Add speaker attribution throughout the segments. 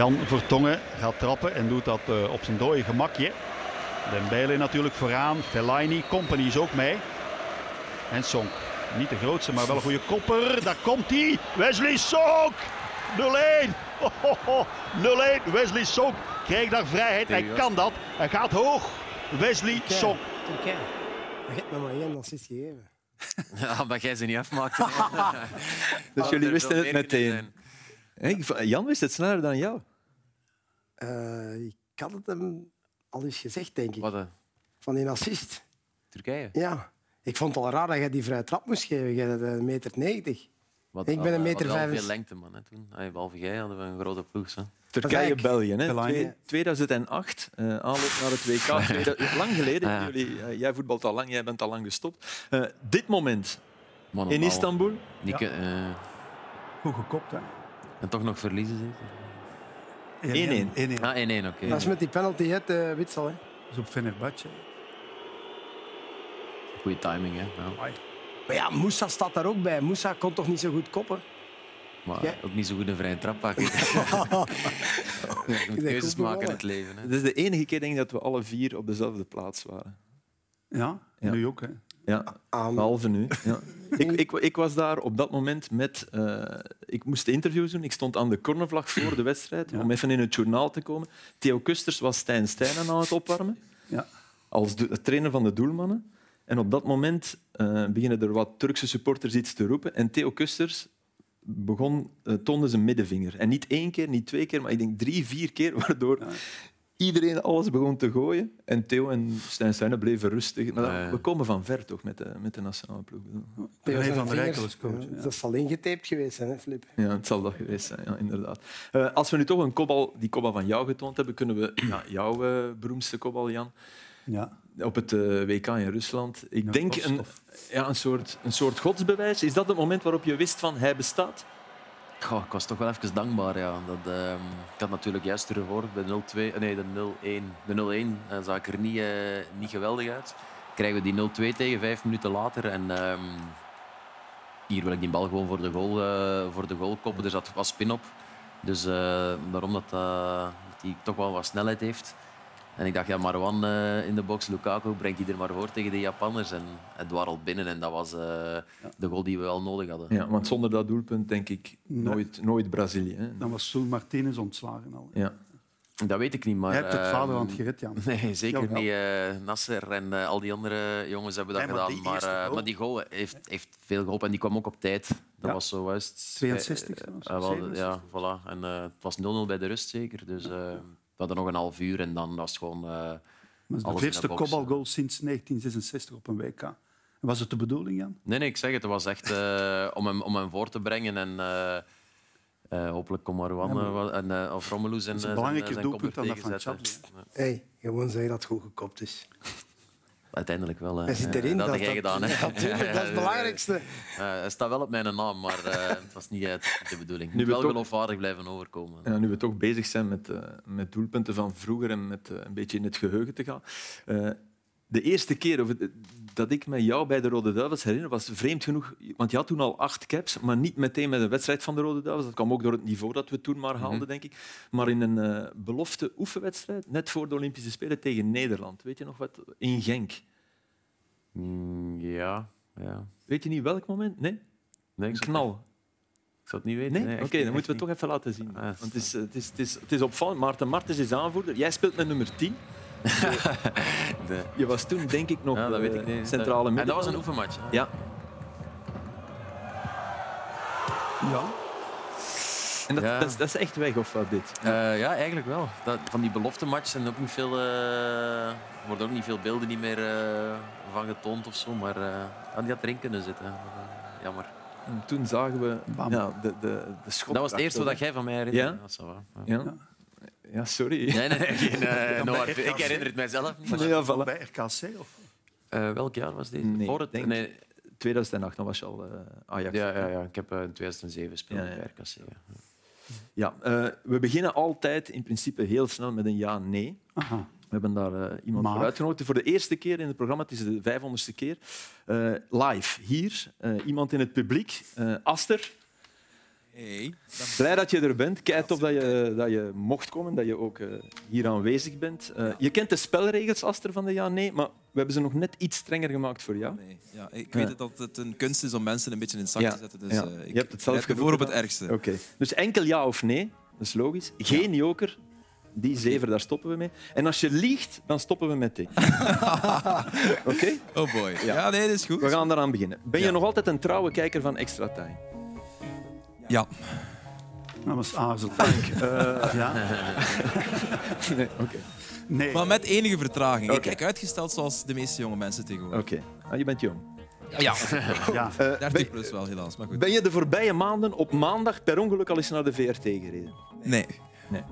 Speaker 1: Jan Vertongen gaat trappen en doet dat uh, op zijn dode gemakje. Dembele natuurlijk vooraan. Fellaini, Company is ook mee. En Sonk. Niet de grootste, maar wel een goede kopper. Daar komt hij. Wesley Sonk. 0-1. 0-1. Wesley Sonk krijgt daar vrijheid. Hij kan dat. Hij gaat hoog. Wesley Sonk.
Speaker 2: Me maar één gegeven.
Speaker 3: Ja, maar jij ze niet afmaakt.
Speaker 4: dus jullie wisten het meteen. Jan wist het sneller dan jou.
Speaker 2: Uh, ik had het hem al eens gezegd, denk ik.
Speaker 3: Wat? Uh?
Speaker 2: Van die assist.
Speaker 3: Turkije?
Speaker 2: Ja. Ik vond het al raar dat je die vrije trap moest geven. Je had een meter 90. Wat, ik ben een meter
Speaker 3: vijf. veel lengte, man. Hè, toen. Ay, behalve jij hadden we een grote ploeg.
Speaker 4: Turkije-België, hè? 2008, uh, aanloop naar het WK. lang geleden. Ja. Jullie, uh, jij voetbalt al lang, jij bent al lang gestopt. Uh, dit moment man, in Istanbul.
Speaker 3: Ja.
Speaker 5: Goed gekopt, hè?
Speaker 3: En toch nog verliezen,
Speaker 4: zeker?
Speaker 3: 1-1. Ah, 1-1, oké. Okay.
Speaker 2: Dat is met die penalty, het uh, Witsel. Hè?
Speaker 5: Dat is op Fenerbahce.
Speaker 3: Goeie timing, hè? Ja.
Speaker 2: Maar ja, Moussa staat daar ook bij. Moussa kon toch niet zo goed koppen?
Speaker 3: Maar ja. ook niet zo goed een vrije trap pakken. je moet keuzes maken in het leven. Hè.
Speaker 4: Dit is de enige keer denk ik, dat we alle vier op dezelfde plaats waren.
Speaker 5: Ja, ja. nu ook. Hè.
Speaker 4: Ja, behalve nu. Ja. ik, ik, ik, was daar op dat moment met... Uh, ik moest interviews doen. Ik stond aan de cornervlag voor de wedstrijd om even in het journaal te komen. Theo Kusters was Stijn Stijnen aan het opwarmen.
Speaker 5: Ja.
Speaker 4: Als de, trainer van de doelmannen. En op dat moment uh, beginnen er wat Turkse supporters iets te roepen. En Theo Kusters begon, uh, toonde zijn middenvinger. En niet één keer, niet twee keer, maar ik denk drie, vier keer, waardoor iedereen alles begon te gooien. En Theo en Stijn Stuyne bleven rustig. Maar we komen van ver toch met de, met de nationale ploeg.
Speaker 2: Theo van der Rijkel coach. Ja. Dat zal ingetaped geweest zijn, hè, Flip?
Speaker 4: Ja, het zal dat geweest zijn, ja, inderdaad. Uh, als we nu toch een kopbal, die kopbal van jou getoond hebben, kunnen we ja, jouw uh, beroemdste kopbal, Jan,
Speaker 5: ja.
Speaker 4: op het uh, WK in Rusland. Ik ja, denk een, ja, een, soort, een soort godsbewijs. Is dat het moment waarop je wist van hij bestaat?
Speaker 3: Goh, ik was toch wel even dankbaar. Ja. Dat, uh, ik had natuurlijk juist gehoord bij 0-2, eh, nee, de 0-1. De 0-1 uh, zag ik er niet, uh, niet geweldig uit. Krijgen we die 0-2 tegen vijf minuten later. En um, hier wil ik die bal gewoon voor de goal, voor de goal koppen. Er zat wat spin op. Dus daarom dat, dat hij toch wel wat snelheid heeft. En ik dacht, ja, Marwan uh, in de box, Lukaku, brengt hij er maar voor tegen de Japanners. En het dwarrelt binnen en dat was uh, ja. de goal die we wel nodig hadden.
Speaker 4: Ja, want zonder dat doelpunt denk ik nooit, nee. nooit Brazilië. Hè?
Speaker 5: Dan was Soel Martinez ontslagen al.
Speaker 4: Ja.
Speaker 3: Dat weet ik niet, maar...
Speaker 5: Jij hebt het vaderland gered, Jan.
Speaker 3: Nee, zeker niet. Uh, Nasser en uh, al die andere jongens hebben dat nee, maar gedaan. Maar, uh, maar, die goal heeft, heeft veel geholpen en die kwam ook op tijd. Dat ja. was zo juist...
Speaker 5: 62.
Speaker 3: Wel, ja, voilà. En het was 0-0 bij de rust zeker. Dus hadden nog een half uur en dan was het gewoon. Uh,
Speaker 5: de eerste kopbalgoal sinds 1966 op een WK. Was het de bedoeling, Jan?
Speaker 3: Nee, nee ik zeg het. Het was echt uh, om, hem, om hem voor te brengen. En uh, uh, hopelijk komt Marwan ja, en, of Romulus en
Speaker 5: zijn, belangrijker doelpunt dan dat van Chabli.
Speaker 2: Hey, gewoon zeggen dat het goed gekopt is.
Speaker 3: Uiteindelijk wel.
Speaker 2: Hij zit erin.
Speaker 3: Dat,
Speaker 2: dat
Speaker 3: jij gedaan.
Speaker 2: Natuurlijk, dat is het belangrijkste. Uh,
Speaker 3: hij staat wel op mijn naam, maar uh, het was niet de bedoeling. Nu wel toch... geloofwaardig blijven overkomen.
Speaker 4: Ja, nu we toch bezig zijn met, met doelpunten van vroeger en met een beetje in het geheugen te gaan. De eerste keer of, dat ik met jou bij de Rode Duivels herinner, was vreemd genoeg, want je had toen al acht caps, maar niet meteen met een wedstrijd van de Rode Duivels. Dat kwam ook door het niveau dat we toen maar haalden, mm -hmm. denk ik. Maar in een belofte oefenwedstrijd, net voor de Olympische Spelen tegen Nederland. Weet je nog wat? In Genk.
Speaker 3: Mm, ja, ja.
Speaker 4: Weet je niet welk moment? Nee?
Speaker 3: nee
Speaker 4: ik knal.
Speaker 3: Ik zou het niet weten.
Speaker 4: Nee? nee Oké, okay, dan moeten we het toch even laten zien. Ah, Want het, is, het, is, het, is, het is opvallend. Maarten Martens is aanvoerder. Jij speelt met nummer 10. De... Je was toen, denk ik, nog
Speaker 3: ja, dat weet ik niet.
Speaker 4: centrale midden.
Speaker 3: En dat was een oefenmatch. Hè?
Speaker 4: Ja.
Speaker 5: Ja.
Speaker 4: En dat, ja. dat, is, dat, is, echt weg, of wat, dit?
Speaker 3: Uh, ja, eigenlijk wel. Dat, van die belofte matches zijn ook niet veel... Uh, worden ook niet veel beelden niet meer uh, van getoond of zo, maar uh, die had erin kunnen zitten. Uh, jammer.
Speaker 4: En toen zagen we ja, de, de, de schot.
Speaker 3: Dat was het eerste wat jij van mij herinnerde.
Speaker 4: Ja? Ja. ja. Ja. sorry.
Speaker 3: Nee, nee, geen, uh, no, ik herinner het mijzelf niet.
Speaker 5: Maar... Ja, voilà. Bij RKC? Of?
Speaker 3: Uh, welk jaar was dit?
Speaker 4: Nee,
Speaker 3: Voor het,
Speaker 4: denk nee. 2008, dan was je al uh, Ajax.
Speaker 3: Ja, ja, ja, ik heb in 2007 gespeeld ja, ja. bij RKC. Ja,
Speaker 4: ja we beginnen altijd in principe heel snel met een ja-nee. We hebben daar uh, iemand maar... voor uitgenodigd. Voor de eerste keer in het programma, het is de vijfhonderdste keer, uh, live hier. Uh, iemand in het publiek, Aster. Hey. Blij dat je er bent. Kijk tof dat je, dat je mocht komen, dat je ook uh, hier aanwezig bent. Uh, je kent de spelregels, Aster, van de ja-nee, maar we hebben ze nog net iets strenger gemaakt voor jou. Nee.
Speaker 6: Ja, ik weet dat het een kunst is om mensen een beetje in het zak te zetten. Dus, ja.
Speaker 4: ik je hebt het zelf
Speaker 6: voor op het ergste.
Speaker 4: Oké. Dus enkel ja of nee, dat is logisch. Geen joker, die zeven, daar stoppen we mee. En als je liegt, dan stoppen we met die. Oké?
Speaker 6: Oh boy. Ja. nee, dat is goed.
Speaker 4: We gaan eraan beginnen. Ben je nog altijd een trouwe kijker van Extra Time?
Speaker 6: Ja.
Speaker 5: Dat was aarzelt. Uh, ja.
Speaker 4: nee, oké.
Speaker 6: Nee. Maar met enige vertraging. Okay. Ik kijk uitgesteld zoals de meeste jonge mensen tegenwoordig.
Speaker 4: Oké. Ah, je bent jong.
Speaker 6: Ja, ja. Uh, 30 plus wel helaas. Maar goed.
Speaker 4: Ben je de voorbije maanden op maandag per ongeluk al eens naar de VRT gereden?
Speaker 6: Nee.
Speaker 4: nee.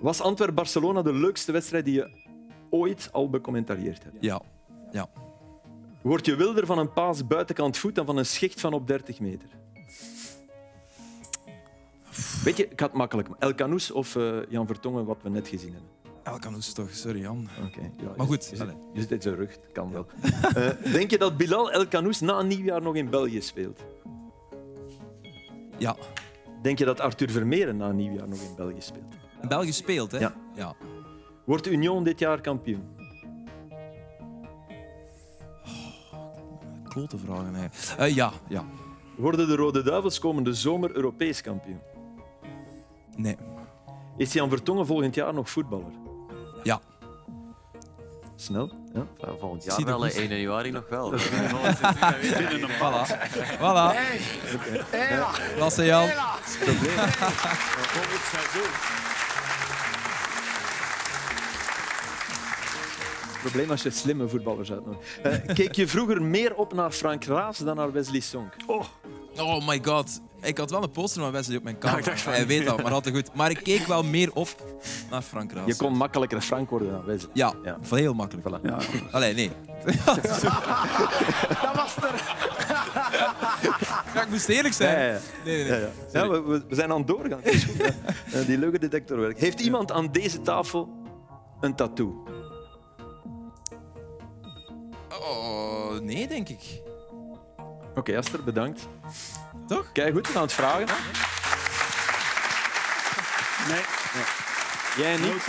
Speaker 4: Was Antwerp-Barcelona de leukste wedstrijd die je ooit al becommentarieerd hebt?
Speaker 6: Ja. ja.
Speaker 4: Word je wilder van een paas buitenkant voet dan van een schicht van op 30 meter? Weet je, ik had het makkelijk. El of uh, Jan Vertongen, wat we net gezien hebben?
Speaker 6: El toch, sorry Jan.
Speaker 4: Okay,
Speaker 6: ja, maar goed.
Speaker 4: Je, je, zit in zijn rug, kan wel. uh, denk je dat Bilal El na een nieuwjaar nog in België speelt?
Speaker 6: Ja.
Speaker 4: Denk je dat Arthur Vermeeren na een nieuwjaar nog in België speelt?
Speaker 6: In België speelt, hè?
Speaker 4: Ja.
Speaker 6: ja.
Speaker 4: Wordt Union dit jaar kampioen?
Speaker 6: Oh, klote vragen. Uh, ja, ja.
Speaker 4: Worden de Rode Duivels komende zomer Europees kampioen?
Speaker 6: Nee.
Speaker 4: Is Jan Vertongen volgend jaar nog voetballer?
Speaker 6: Ja.
Speaker 4: Snel? Ja.
Speaker 3: volgend jaar wel, 1 januari nog wel.
Speaker 6: voilà. Voilà.
Speaker 2: Hey.
Speaker 6: Lasse Jan.
Speaker 4: Volgend seizoen. probleem als je slimme voetballers uitnodigt. Uh, keek je vroeger meer op naar Frank Raas dan naar Wesley Song?
Speaker 6: Oh. oh my god. Ik had wel een poster van Wesley op mijn kamer. Hij weet dat, maar altijd goed. Maar ik keek wel meer op naar Frank Raas.
Speaker 4: Je kon makkelijker Frank worden dan Wesley.
Speaker 6: Ja, ja. heel makkelijk. Voilà. Ja. Allee, nee.
Speaker 2: dat was er.
Speaker 6: Ja, ik moest eerlijk zijn.
Speaker 4: Nee, nee, nee. Ja, we, we, zijn aan het doorgaan. Die leuke detector werkt. Heeft iemand aan deze tafel een tattoo?
Speaker 6: Oh, nee, denk ik.
Speaker 4: Oké, okay, Aster, bedankt.
Speaker 6: Toch?
Speaker 4: Kijk goed, we gaan het vragen. Hè?
Speaker 5: Nee.
Speaker 4: nee. Jij niet?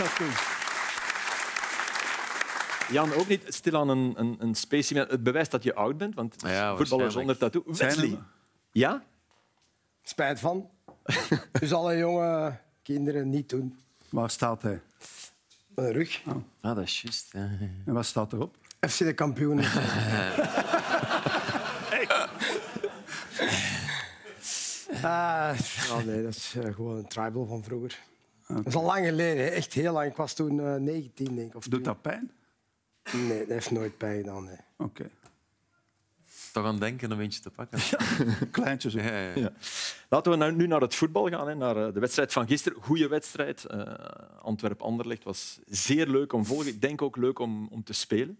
Speaker 4: Jan ook niet. Stil aan een, een, een specimen. Het bewijst dat je oud bent, want ja, voetballer zonder tattoo. Wesley. Ja?
Speaker 2: Spijt van. dus alle jonge kinderen niet doen.
Speaker 5: Waar staat hij?
Speaker 2: Mijn rug.
Speaker 3: Oh. Ah, dat is juist.
Speaker 5: En wat staat erop?
Speaker 2: FC de kampioen. oh nee, dat is uh, gewoon een tribal van vroeger. Okay. Dat is al lang geleden, echt heel lang. Ik was toen uh, 19, denk ik. Of
Speaker 5: Doet dat pijn?
Speaker 2: Nee, dat heeft nooit pijn gedaan. Nee.
Speaker 5: Oké. Okay.
Speaker 3: Toch aan denken om eentje te pakken.
Speaker 5: Kleintje zo.
Speaker 4: Ja, ja, ja. Laten we nou nu naar het voetbal gaan, hè, naar eh, de wedstrijd van gisteren. Goede wedstrijd. Uh, Antwerp-Anderlecht was zeer leuk om te volgen. Ik denk ook leuk om, om te spelen.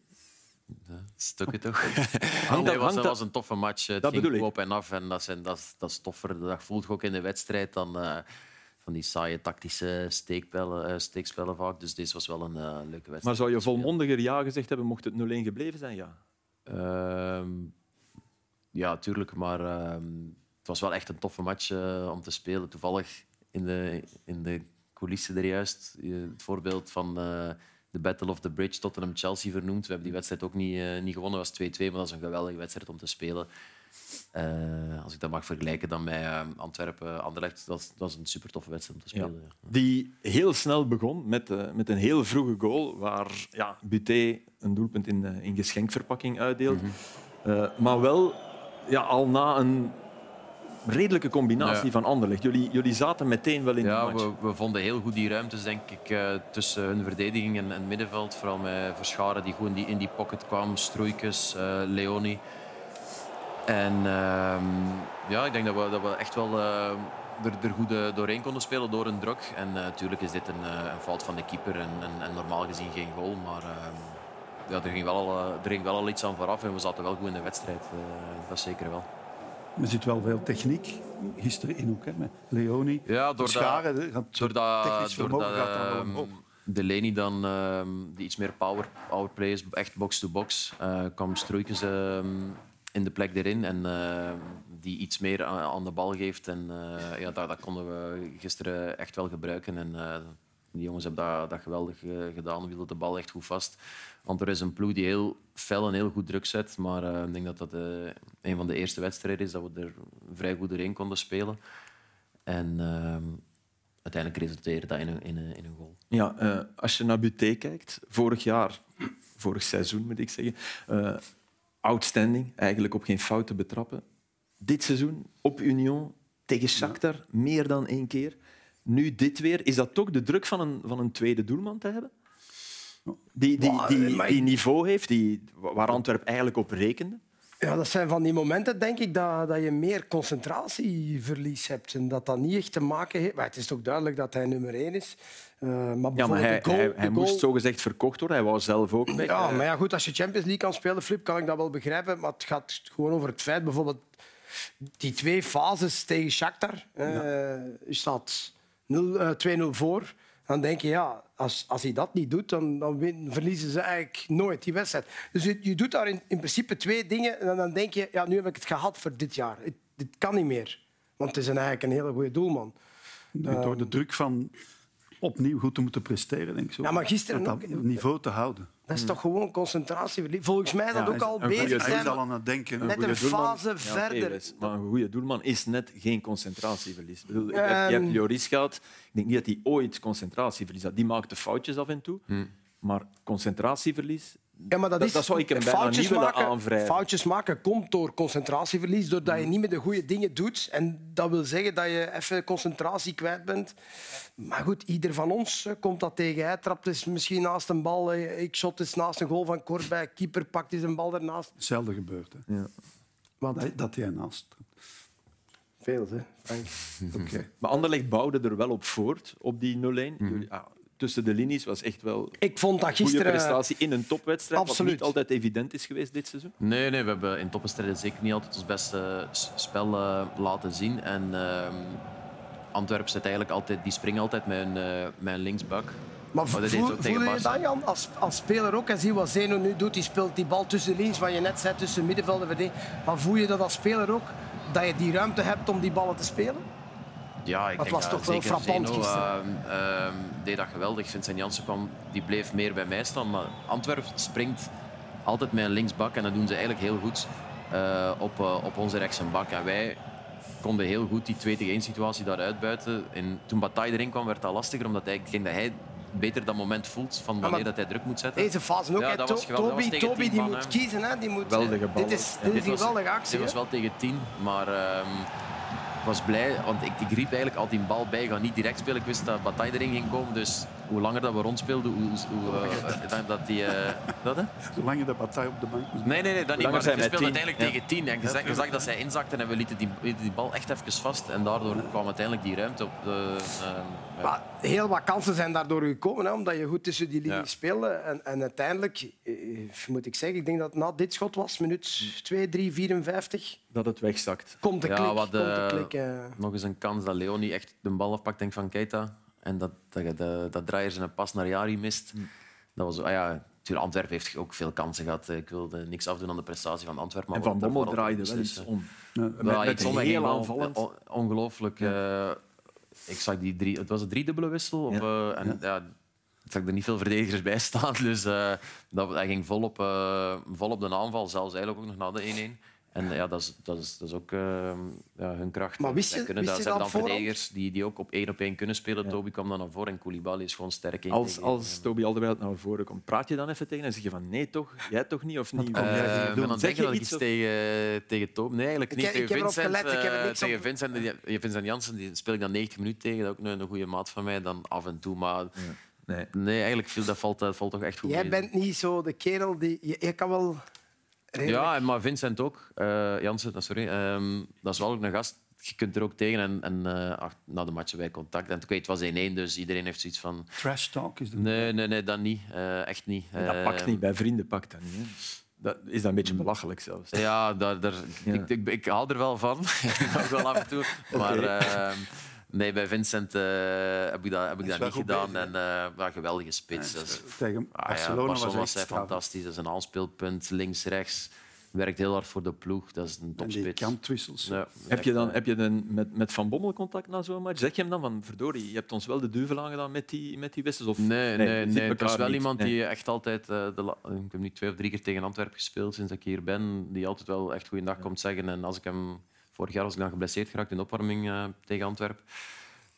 Speaker 3: Stukken toch? Hangt nee, was, dat was een toffe match. Het dat ging op en af en dat, zijn, dat, dat is toffer. Dat voelt je ook in de wedstrijd dan uh, van die saaie tactische steekspellen, uh, steekspellen vaak. Dus deze was wel een uh, leuke wedstrijd.
Speaker 4: Maar zou je volmondiger ja gezegd hebben mocht het 0-1 gebleven zijn? Ja,
Speaker 3: uh, ja tuurlijk. Maar ehm, het was wel echt een toffe match om te spelen. Toevallig in de, in de coulissen er juist. Het voorbeeld van de Battle of the Bridge, Tottenham-Chelsea vernoemd. We hebben die wedstrijd ook niet, uh, niet gewonnen, was 2-2, maar dat is een geweldige wedstrijd om te spelen. Uh, als ik dat mag vergelijken dan met uh, Antwerpen-Anderlecht, dat, dat is een super toffe wedstrijd om te spelen. Ja.
Speaker 4: Die heel snel begon met, met een heel vroege goal, waar ja, Buté een doelpunt in, in geschenkverpakking uitdeelt. Mm -hmm. maar wel ja, al na een redelijke combinatie van Anderlecht. Jullie, jullie zaten meteen wel in
Speaker 3: ja,
Speaker 4: de match.
Speaker 3: We, we vonden heel goed die ruimtes denk ik, uh, tussen hun verdediging en, en middenveld. Vooral met Verscharen die in die, in die pocket kwam. Stroeikes, uh, Leoni. En uh, ja, ik denk dat we, dat we echt wel uh, er, er goed doorheen konden spelen door een druk. En natuurlijk is dit een, een, fout van de keeper en, en, en, normaal gezien geen goal. Maar ehm, ja, er, ging wel, er ging wel al iets aan vooraf en we zaten wel goed in de wedstrijd. dat zeker wel.
Speaker 5: Er zit wel veel techniek gisteren in ook, hè, met Leoni.
Speaker 3: Ja, door
Speaker 5: Scharen,
Speaker 3: dat,
Speaker 5: gaat
Speaker 3: door dat, door dat gaat dan de Leni dan, um, die iets meer power, powerplay is, echt box-to-box, -box, uh, kwam Stroeikens uh, in de plek erin en die iets meer aan, de bal geeft. En ja, dat, dat, konden we gisteren echt wel gebruiken. En, die jongens hebben dat, dat geweldig gedaan, wilden de bal echt goed vast. Want er is een ploeg die heel fel en heel goed druk zet. Maar ik denk dat dat een van de eerste wedstrijden is dat we er vrij goed doorheen konden spelen. En ehm, uiteindelijk resulteerde dat in een, in een, in een goal.
Speaker 4: Ja, als je naar Buté kijkt, vorig jaar, vorig seizoen moet ik zeggen, outstanding, eigenlijk op geen fout te betrappen. Dit seizoen op Union tegen Shakhtar meer dan één keer. Nu dit weer. Is dat toch de druk van een, van een tweede doelman te hebben? Die, die, die, die niveau heeft, die, waar Antwerpen eigenlijk op rekende?
Speaker 2: Ja, dat zijn van die momenten, denk ik, dat, dat je meer concentratieverlies hebt. En dat dat niet echt te maken heeft... Maar het is toch duidelijk dat hij nummer één is.
Speaker 4: Uh, maar, ja, maar hij, goal, hij, hij moest zogezegd verkocht worden. Hij wou zelf ook weg.
Speaker 2: Ja, maar ja, goed, als je Champions League kan spelen, Flip, kan ik dat wel begrijpen. Maar het gaat gewoon over het feit, bijvoorbeeld, die twee fases tegen Shakhtar. Uh, ja. staat 2-0 voor dan denk je, ja, als, als hij dat niet doet, dan, dan verliezen ze eigenlijk nooit die wedstrijd. Dus je, je doet daar in, in, principe twee dingen en dan denk je, ja, nu heb ik het gehad voor dit jaar. Het, dit kan niet meer. Want het is een, eigenlijk een hele goede doelman.
Speaker 5: Door de druk van opnieuw goed te moeten presteren, denk ik zo.
Speaker 2: Ja, maar gisteren
Speaker 5: dat, dat niveau te houden.
Speaker 2: Dat is toch gewoon concentratie. Volgens mij dat ook al bezig zijn
Speaker 5: al aan het denken.
Speaker 2: Net een, fase verder.
Speaker 4: maar een goede doelman is net geen concentratieverlies. Bedoel, je, hebt, je hebt Joris gehad. Ik denk niet dat hij ooit concentratieverlies had. Die maakte foutjes af en toe. Hmm. Maar concentratieverlies,
Speaker 2: ja, maar dat, is,
Speaker 4: dat, zou ik hem bijna niet willen aanwrijven.
Speaker 2: Foutjes maken komt door concentratieverlies, doordat je niet meer de goede dingen doet. En dat wil zeggen dat je even concentratie kwijt bent. Maar goed, ieder van ons eh, komt dat tegen. Hij trapt is misschien naast een bal, eh, ik shot is naast een goal van Korbij, keeper pakt eens een bal ernaast.
Speaker 5: Hetzelfde gebeurt. Hè? Ja. Wat? Dat, dat hij naast
Speaker 2: Veel, hè?
Speaker 4: okay. Maar Anderlecht bouwde er wel op voort, op die 0-1. Mm tussen de linies was echt wel
Speaker 2: ik vond dat gisteren,
Speaker 4: goede prestatie in een topwedstrijd, absoluut. wat niet altijd evident is geweest dit seizoen.
Speaker 3: Nee, nee we hebben in topwedstrijden zeker niet altijd ons beste spel uh, laten zien. En uh, Antwerpen zit eigenlijk altijd, die springen altijd met een, uh, met een linksbak.
Speaker 2: Maar voel, voel je dan, Jan, als, als speler ook, en zie wat Zeno nu doet, die speelt die bal tussen de linies, wat je net zei, tussen middenveld en. Maar voel je dat als speler ook, dat je die ruimte hebt om die ballen te spelen?
Speaker 3: Ja, ik
Speaker 2: dat was toch wel frappant Zeno,
Speaker 3: uh, deed dat geweldig. Vincent Janssen kwam, die bleef meer bij mij staan. Maar Antwerpen springt altijd met een linksbak en dat doen ze eigenlijk heel goed uh, op, uh, op onze bak. En wij konden heel goed die 2 tegen 1 situatie daar uitbuiten. En toen Bataille erin kwam, werd dat lastiger, omdat hij, ik denk dat hij beter dat moment voelt van wanneer dat hij druk moet zetten.
Speaker 2: Deze fase ook. Ja, dat was Toby, Toby die moet kiezen. Hè. Die moet, dit is, dit is een geweldige actie.
Speaker 3: Dit was wel tegen 10, maar... Uh, was blij, want ik, ik riep eigenlijk al die bal bij. Ik ga niet direct spelen. Ik wist dat Bataille erin ging komen. Dus hoe langer dat we rondspeelden, hoe, hoe uh, dat die... Uh, dat, hè?
Speaker 5: Zolang je de Bataille op de bank moest...
Speaker 3: Nee, nee, nee, dat niet. Maar we speelden uiteindelijk tegen tien. En je zag, je zag dat zij inzakten en we lieten die, die bal echt even vast. En daardoor kwam uiteindelijk die ruimte op de...
Speaker 2: Uh, maar heel wat kansen zijn daardoor gekomen, hè, omdat je goed tussen die linies ja. speelde. En, en uiteindelijk, moet ik zeggen, ik denk dat na dit schot was, minuut 2, 3, 54
Speaker 4: dat het wegzakt.
Speaker 2: Komt de klik. Ja, wat, uh, klik
Speaker 3: Nog eens een kans dat Leonie echt de bal afpakt denk van Keita. En dat, dat, dat, dat Draaier zijn pas naar Jari mist. Hm. Dat was, ah ja, Antwerpen heeft ook veel kansen gehad. Ik wilde niks afdoen aan de prestatie van Antwerpen.
Speaker 4: Maar en Van Bommel draaide wel eens om. Ja, met, met heel aanvallend.
Speaker 3: Ongelooflijk. Ja. Uh, ik zag die drie... Het was een driedubbele wissel. Of, uh, en, ja. ik zag er niet veel verdedigers bij staan. Dus uh, dat, hij ging vol op, vol op de aanval. Zelfs eigenlijk ook nog na de 1-1. En ja, dat is, dat is, dat is ook uh, ja, hun kracht.
Speaker 2: Maar wist je,
Speaker 3: kunnen,
Speaker 2: wist
Speaker 3: dat, ze hebben dan verdedigers die, die ook op één op één kunnen spelen. Ja. Toby kwam dan naar voren en Koulibaly is gewoon sterk. In
Speaker 4: als tegen, als Toby Alderweireld naar voren komt, praat je dan even tegen en zeg je van nee toch? Jij toch niet? Of niet?
Speaker 3: Uh, ik dan zeg je iets of... tegen, tegen Toby? Nee, eigenlijk niet. Ik, tegen
Speaker 2: ik
Speaker 3: Vincent,
Speaker 2: gelet, ik heb
Speaker 3: uh, tegen Vincent, die, Vincent Janssen die speel ik dan 90 minuten tegen. Dat is ook een, een goede maat van mij. Dan af en toe, maar... Ja. Nee. nee, eigenlijk viel, dat valt, dat valt toch echt goed
Speaker 2: Jij bent niet zo de kerel die... Je, je kan wel
Speaker 3: ja, maar Vincent ook. Uh, Jansen, sorry. Um, dat is wel ook een gast. Je kunt er ook tegen. En, en uh, na de match wij contact. En het was 1-1, dus iedereen heeft zoiets van...
Speaker 5: Trash talk is dat?
Speaker 3: Nee, nee, nee, dat niet. Uh, echt niet.
Speaker 4: dat pakt niet. Bij vrienden pakt dat niet. Dat is dat een beetje belachelijk zelfs.
Speaker 3: Ja, daar, daar, ja. Ik, ik, ik, hou er wel van. wel af en toe. Maar... Okay. Nee, bij Vincent uh, heb ik dat, heb ik dat, niet gedaan. En, uh, geweldige spits.
Speaker 5: Ja, tegen Barcelona, ah, ja, Barcelona was,
Speaker 3: hij fantastisch. Dat is een aanspeelpunt, links, rechts. werkt heel hard voor de ploeg. Dat is een
Speaker 5: En die
Speaker 3: topspits.
Speaker 5: kantwissels.
Speaker 3: Ja,
Speaker 4: Heb je, dan,
Speaker 3: eh,
Speaker 4: heb je dan met, met Van Bommel contact na zo'n match? Zeg je hem dan van, verdorie, je hebt ons wel de duivel aangedaan met die, met die wissels? Of,
Speaker 3: Nee, nee, nee. Het
Speaker 4: elkaar
Speaker 3: is wel
Speaker 4: niet.
Speaker 3: iemand
Speaker 4: Nee.
Speaker 3: die echt altijd... eh, de, ik heb nu twee of drie keer tegen Antwerpen gespeeld sinds ik hier ben. Die altijd wel echt goeiedag komt zeggen. En als ik hem... Vorig jaar was ik dan geblesseerd geraakt in de opwarming eh, tegen Antwerpen.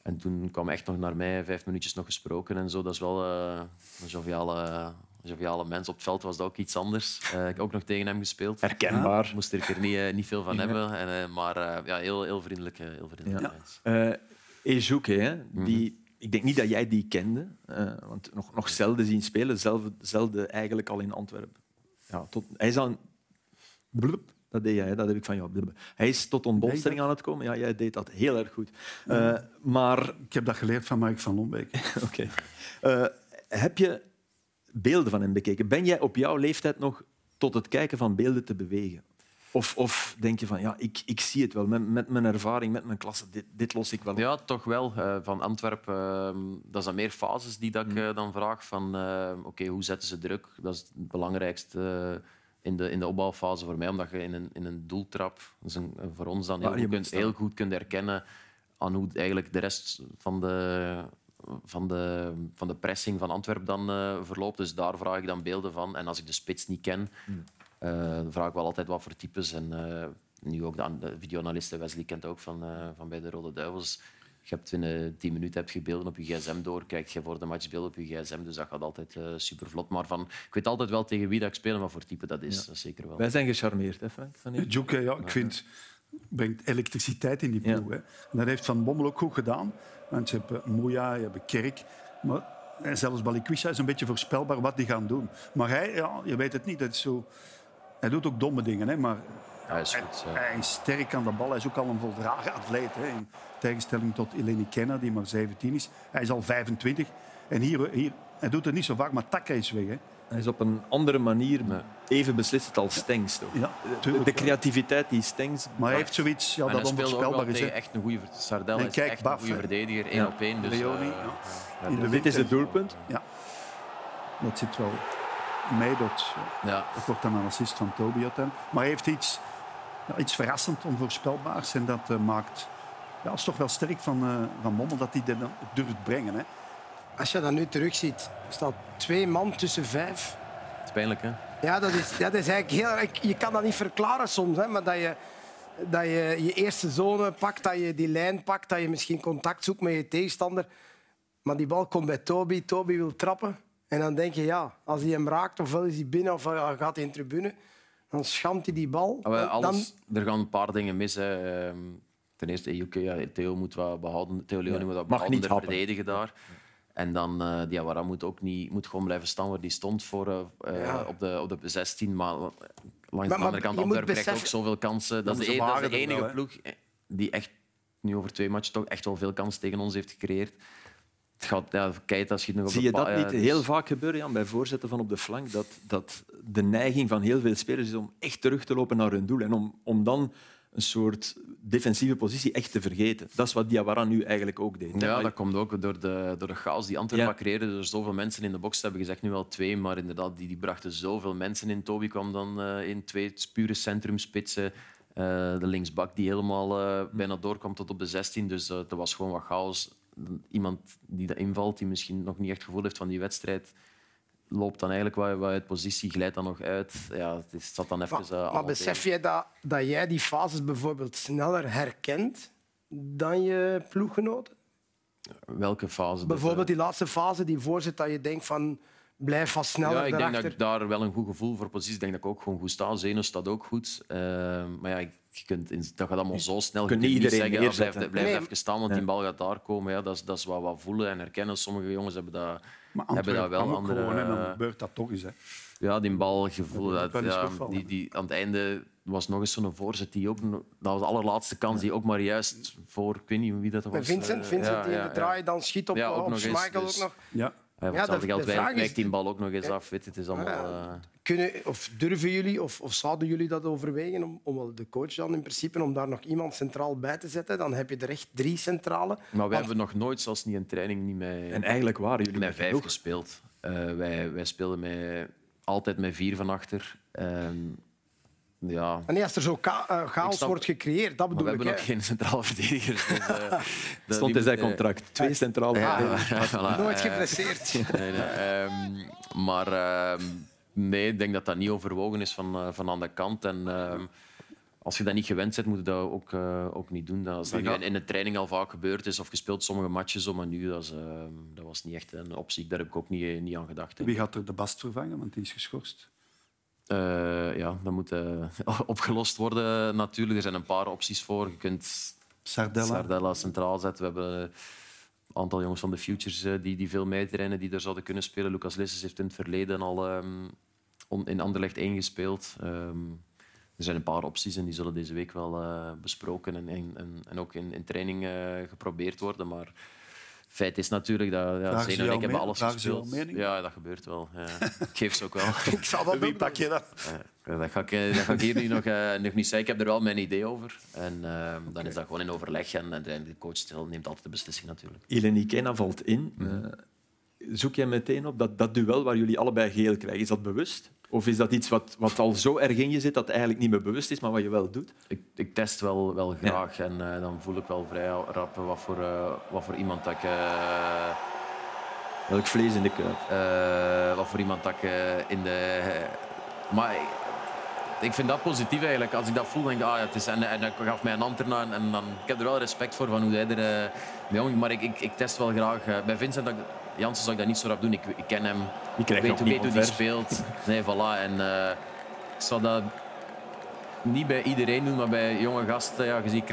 Speaker 3: En toen kwam hij echt nog naar mij, vijf minuutjes nog gesproken en zo. Dat is wel eh, een joviale, joviale mens. Op het veld was dat ook iets anders. Eh, ik heb ook nog tegen hem gespeeld.
Speaker 4: Herkenbaar.
Speaker 3: Moest er niet, eh, niet veel van hebben. En, eh, maar eh, ja, heel, heel vriendelijk, heel vriendelijk
Speaker 4: Ja.
Speaker 3: mens.
Speaker 4: Eh Ejuke, hè,
Speaker 3: Mhm.
Speaker 4: die, ik denk niet dat jij die kende, eh, want nog, nog zelden zien spelen, zelden, zelden eigenlijk al in Antwerpen. Ja, tot, hij is aan... Blub, dat deed jij, dat heb ik van jou. Hij is tot ontbolstering aan het komen. Ja, jij deed dat heel erg goed. Eh, maar
Speaker 5: Ik heb dat geleerd van Mark van Lombeek.
Speaker 4: Oké. Eh, heb je beelden van hem bekeken? Ben jij op jouw leeftijd nog tot het kijken van beelden te bewegen? Of, of denk je van, ja, ik, ik zie het wel, met, met mijn ervaring, met mijn klasse, dit, dit los ik wel op.
Speaker 3: Ja, toch wel. Eh, van Antwerpen, eh, dat zijn meer fases die dat ik eh, dan vraag. Van, eh, oké, hoe zetten ze druk? Dat is het belangrijkste in, de, in de opbouwfase voor mij, omdat je in een, in een doeltrap, is een, voor ons dan heel,
Speaker 4: Waar je
Speaker 3: goed kunt, heel goed kunt herkennen aan hoe eigenlijk de rest van de, van de, van de pressing van Antwerpen dan eh, verloopt. Dus daar vraag ik dan beelden van. En als ik de spits niet ken, eh, vraag ik wel altijd wat voor types. En eh, nu ook de, de Wesley kent ook van, van bij de Rode Duivels. Je hebt binnen 10 minuten heb je beelden op je gsm door, kijk je voor de match beelden op je gsm, dus dat gaat altijd super vlot. Maar van, ik weet altijd wel tegen wie dat ik speel en wat voor type dat is. Dat is zeker wel.
Speaker 4: Wij zijn gecharmeerd, hè, Frank? Van
Speaker 5: ja, ik vind, brengt elektriciteit in die
Speaker 4: Ja.
Speaker 5: ploeg. Hè. En dat heeft Van Bommel ook goed gedaan. Want je hebt eh, Moeja, je hebt Kerk. Maar en zelfs Balikwisha is een beetje voorspelbaar wat die gaan doen. Maar hij, ja, je weet het niet. Dat is zo, hij doet ook domme dingen, hè, maar
Speaker 3: Hij is goed. ja.
Speaker 5: hij is sterk aan de bal. Hij is ook al een voldragen atleet. Hè, in tegenstelling tot Eleni Kenna, die maar 17 is. Hij is al 25. En hier, hier hij doet het niet zo vaak, maar Takka is weg. Hè.
Speaker 4: Hij is op een andere manier even beslissend als Stengs. Toch?
Speaker 5: Ja,
Speaker 4: De,
Speaker 5: tuurlijk,
Speaker 4: de
Speaker 5: ja.
Speaker 4: creativiteit die Stengs...
Speaker 5: Maar hij heeft zoiets ja, dat
Speaker 3: hij speelde ook wel
Speaker 5: onvoorspelbaar is.
Speaker 3: tegen
Speaker 5: Hè.
Speaker 3: echt een goede Sardel
Speaker 5: En
Speaker 3: is
Speaker 5: kijk,
Speaker 3: echt
Speaker 5: Baf,
Speaker 3: een goede verdediger, één
Speaker 4: Ja.
Speaker 3: op één. Dus,
Speaker 5: Leoni,
Speaker 3: eh,
Speaker 5: ja.
Speaker 3: ja,
Speaker 5: In de
Speaker 3: dat-
Speaker 4: Dit is het doelpunt.
Speaker 5: Dat zit wel mee. Dat,
Speaker 3: ja.
Speaker 5: dat wordt dan een assist van Toby uiteindelijk. Maar hij heeft iets, ja, iets verrassend, onvoorspelbaars. En dat eh, maakt... Ja, is toch wel sterk van, eh van Mommel dat hij dat durft brengen. Hè.
Speaker 2: Als je dat nu terugziet, er staat twee man tussen vijf.
Speaker 3: Het is pijnlijk, hè?
Speaker 2: Ja, dat is, dat is eigenlijk heel... Je kan dat niet verklaren soms, hè, maar dat je, dat je je eerste zone pakt, dat je die lijn pakt, dat je misschien contact zoekt met je tegenstander. Maar die bal komt bij Toby, Toby wil trappen. En dan denk je, ja, als hij hem raakt, ofwel is hij binnen of gaat hij in de tribune. Dan schamt hij die bal.
Speaker 3: Ah, alles, Er gaan een paar dingen mis. Hè. Ehm, Ten eerste, Ejuke, ja, Theo moet wat behouden. Theo Leoni moet wat
Speaker 4: mag niet
Speaker 3: behoudender
Speaker 4: happen.
Speaker 3: verdedigen daar. En dan, eh Diawara moet ook niet, moet gewoon blijven staan waar die stond voor, eh, eh,
Speaker 2: Ja.
Speaker 3: op, de, op de 16. Maar langs
Speaker 2: maar
Speaker 3: de andere kant, Antwerpen krijgt ook
Speaker 2: beseffen-
Speaker 3: zoveel kansen. Dat is,
Speaker 5: ze
Speaker 3: de, e- dat is de enige
Speaker 5: wel,
Speaker 3: ploeg die echt nu over twee matchen toch echt wel veel kansen tegen ons heeft gecreëerd. Het gaat, ja, Keita schiet nog op
Speaker 4: Zie je dat niet
Speaker 3: dus-
Speaker 4: heel vaak gebeuren Jan, bij voorzetten van op de flank? Dat, dat de neiging van heel veel spelers is om echt terug te lopen naar hun doel en om, om dan een soort defensieve positie echt te vergeten. Dat is wat Diawara nu eigenlijk ook deed.
Speaker 3: Ja, dat komt ook door de, door de chaos die Antwerpen
Speaker 4: Ja.
Speaker 3: creëerde. Er zoveel mensen in de box hebben gezegd, nu wel twee, maar inderdaad, die, die brachten zoveel mensen in. Toby kwam dan eh, in twee pure centrumspitsen. Eh, de linksbak die helemaal eh, bijna doorkwam tot op de 16. Dus er was gewoon wat chaos. Iemand die dat invalt, die misschien nog niet echt gevoel heeft van die wedstrijd, loopt dan eigenlijk wat, wat uit positie, glijdt dan nog uit. Ja, het is, zat dan even...
Speaker 2: Maar,
Speaker 3: eh,
Speaker 2: maar
Speaker 3: allemaal
Speaker 2: besef je dat, dat jij die fases bijvoorbeeld sneller herkent dan je ploeggenoten?
Speaker 3: Welke fase? dat,
Speaker 2: Bijvoorbeeld
Speaker 3: eh,
Speaker 2: die laatste fase, die voorzet, dat je denkt van blijf vast sneller
Speaker 3: Ja, ik denk dat ik daar wel een goed gevoel voor positie. Ik denk dat ik ook gewoon goed sta. Zeno staat ook goed. Eh, maar ja, je kunt, in- dat gaat allemaal zo snel. Je
Speaker 4: kunt niet iedereen
Speaker 3: zeggen, ja, blijf, blijf
Speaker 2: Nee.
Speaker 3: even staan, want
Speaker 4: Ja.
Speaker 3: die bal gaat daar komen. Ja, dat, is, dat is wat, wat voelen en herkennen. Sommige jongens hebben dat,
Speaker 5: Maar
Speaker 3: hebben dat wel. Andere,
Speaker 5: gewoon, hè, dan gebeurt dat toch eens. Hè.
Speaker 3: ja, die balgevoel.
Speaker 5: Dat
Speaker 3: ja, die, die, aan het einde was nog eens zo'n voorzet. Die ook, dat was de allerlaatste kans die ook maar juist voor... Ik weet niet wie dat was.
Speaker 2: Vincent,
Speaker 3: eh,
Speaker 2: Vincent
Speaker 3: ja,
Speaker 2: die in
Speaker 3: ja,
Speaker 2: de
Speaker 3: ja.
Speaker 2: draai dan schiet op,
Speaker 3: Ja, ook
Speaker 2: op
Speaker 3: nog eens,
Speaker 2: Schmeichel
Speaker 3: dus-
Speaker 2: ook nog.
Speaker 5: Ja.
Speaker 3: Ja, voor
Speaker 2: Ja,
Speaker 3: hetzelfde
Speaker 2: de-
Speaker 3: geld wijkt die bal ook nog eens
Speaker 2: Ja.
Speaker 3: af. Weet het is allemaal... Eh,
Speaker 2: Kunnen, of durven jullie, of, of zouden jullie dat overwegen, om, om wel de coach dan in principe, om daar nog iemand centraal bij te zetten? Dan heb je er echt drie centrale.
Speaker 3: Maar we hebben nog nooit, zelfs niet in training, niet met,
Speaker 4: En eigenlijk waren jullie
Speaker 3: met vijf
Speaker 4: genoeg.
Speaker 3: gespeeld. Eh, wij, wij speelden met, altijd met vier van achter. Ehm, Ja,
Speaker 2: En als er zo eh, chaos
Speaker 3: snap-
Speaker 2: wordt gecreëerd, dat
Speaker 3: maar
Speaker 2: bedoel
Speaker 3: we
Speaker 2: ik.
Speaker 3: hebben
Speaker 2: hè.
Speaker 3: nog geen centrale verdedigers. Dus, eh, dat-
Speaker 4: stond in zijn
Speaker 3: eh,
Speaker 4: contract. Twee centrale
Speaker 3: Ja,
Speaker 4: verdedigers.
Speaker 3: voilà.
Speaker 2: Nooit
Speaker 3: Eh,
Speaker 2: geblesseerd.
Speaker 3: Nee, nee, ehm, maar ehm, nee, ik denk dat dat niet overwogen is van, eh, van aan de kant. En ehm, als je dat niet gewend bent, moet je dat ook, ook niet doen. Dat, als dat in, in de training al vaak gebeurd is, of gespeeld sommige matches, zo, maar nu dat, is, ehm, dat was niet echt een optie. Daar heb ik ook niet, niet aan gedacht.
Speaker 5: Wie gaat er de Bast vervangen? Want die is geschorst.
Speaker 3: Eh, ja, dat moet eh, opgelost worden natuurlijk. Er zijn een paar opties voor. Je kunt
Speaker 5: Sardella.
Speaker 3: Sardella centraal zetten. We hebben een aantal jongens van de Futures eh, die, die veel meetrainen, die er zouden kunnen spelen. Lucas Lisses heeft in het verleden al ehm, on- in Anderlecht 1 gespeeld. Ehm, er zijn een paar opties en die zullen deze week wel besproken en, en, en, ook in, in training geprobeerd worden. Maar feit is natuurlijk dat ja, Zeno en ik hebben alles gespeeld.
Speaker 5: mening?
Speaker 3: Ja, dat gebeurt wel. Ja. Ik geef ze ook wel.
Speaker 2: Ik zal dat
Speaker 5: Wie pak je dan?
Speaker 3: Eh, Dat ga, ik, eh, dat ga ik hier nu nog, eh, nog niet zeggen. Ik heb er wel mijn idee over. En eh, dan is dat gewoon in overleg. En, en de coach neemt altijd de beslissing natuurlijk.
Speaker 4: Eleni Kena valt in.
Speaker 3: Mhm.
Speaker 4: Eh, zoek jij meteen op dat, dat duel waar jullie allebei geel krijgen? Is dat bewust? Of is dat iets wat, wat al zo erg in je zit dat het eigenlijk niet meer bewust is, maar wat je wel doet?
Speaker 3: Ik, ik test wel, wel graag. En eh, dan voel ik wel vrij rap wat voor, eh, wat voor iemand dat ik... eh,
Speaker 4: Welk vlees in de kuip?
Speaker 3: wat voor iemand dat ik in de... maar ik, vind dat positief eigenlijk. Als ik dat voel, denk ik, ah, ja, het is, en, en dan gaf mij een hand erna. En, en dan, ik heb er wel respect voor van hoe hij er mee omgaat. Maar ik, ik, ik test wel graag. bij Vincent dat ik- Jansen zou ik dat niet zo rap doen. Ik, ik ken hem. Ik weet, hoe
Speaker 4: omver.
Speaker 3: speelt. Nee, voilà. En, eh, ik zou dat niet bij iedereen doen, maar bij jonge gasten, ja, je ziet,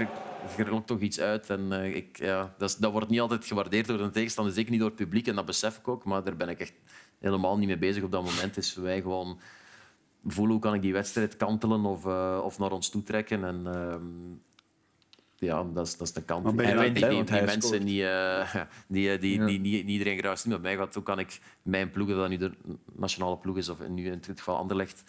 Speaker 3: er, lokt toch iets uit. En, eh, ik, ja, dat, is- dat wordt niet altijd gewaardeerd door de tegenstander, zeker niet door het publiek. En dat besef ik ook, maar daar ben ik echt helemaal niet mee bezig op dat moment. Voor mij gewoon voelen hoe kan ik die wedstrijd kantelen of, eh, of naar ons toe trekken. En, ehm, ja, dat is, dat is de kant
Speaker 5: Maar ben
Speaker 3: die,
Speaker 5: je
Speaker 3: die,
Speaker 4: wint,
Speaker 3: die,
Speaker 4: hij
Speaker 3: mensen die, eh, die, eh, die,
Speaker 4: Ja.
Speaker 3: die, die, niet iedereen graag ziet. Met mij gaat, hoe kan ik mijn ploeg, dat nu de nationale ploeg is, of nu in dit geval Anderlecht,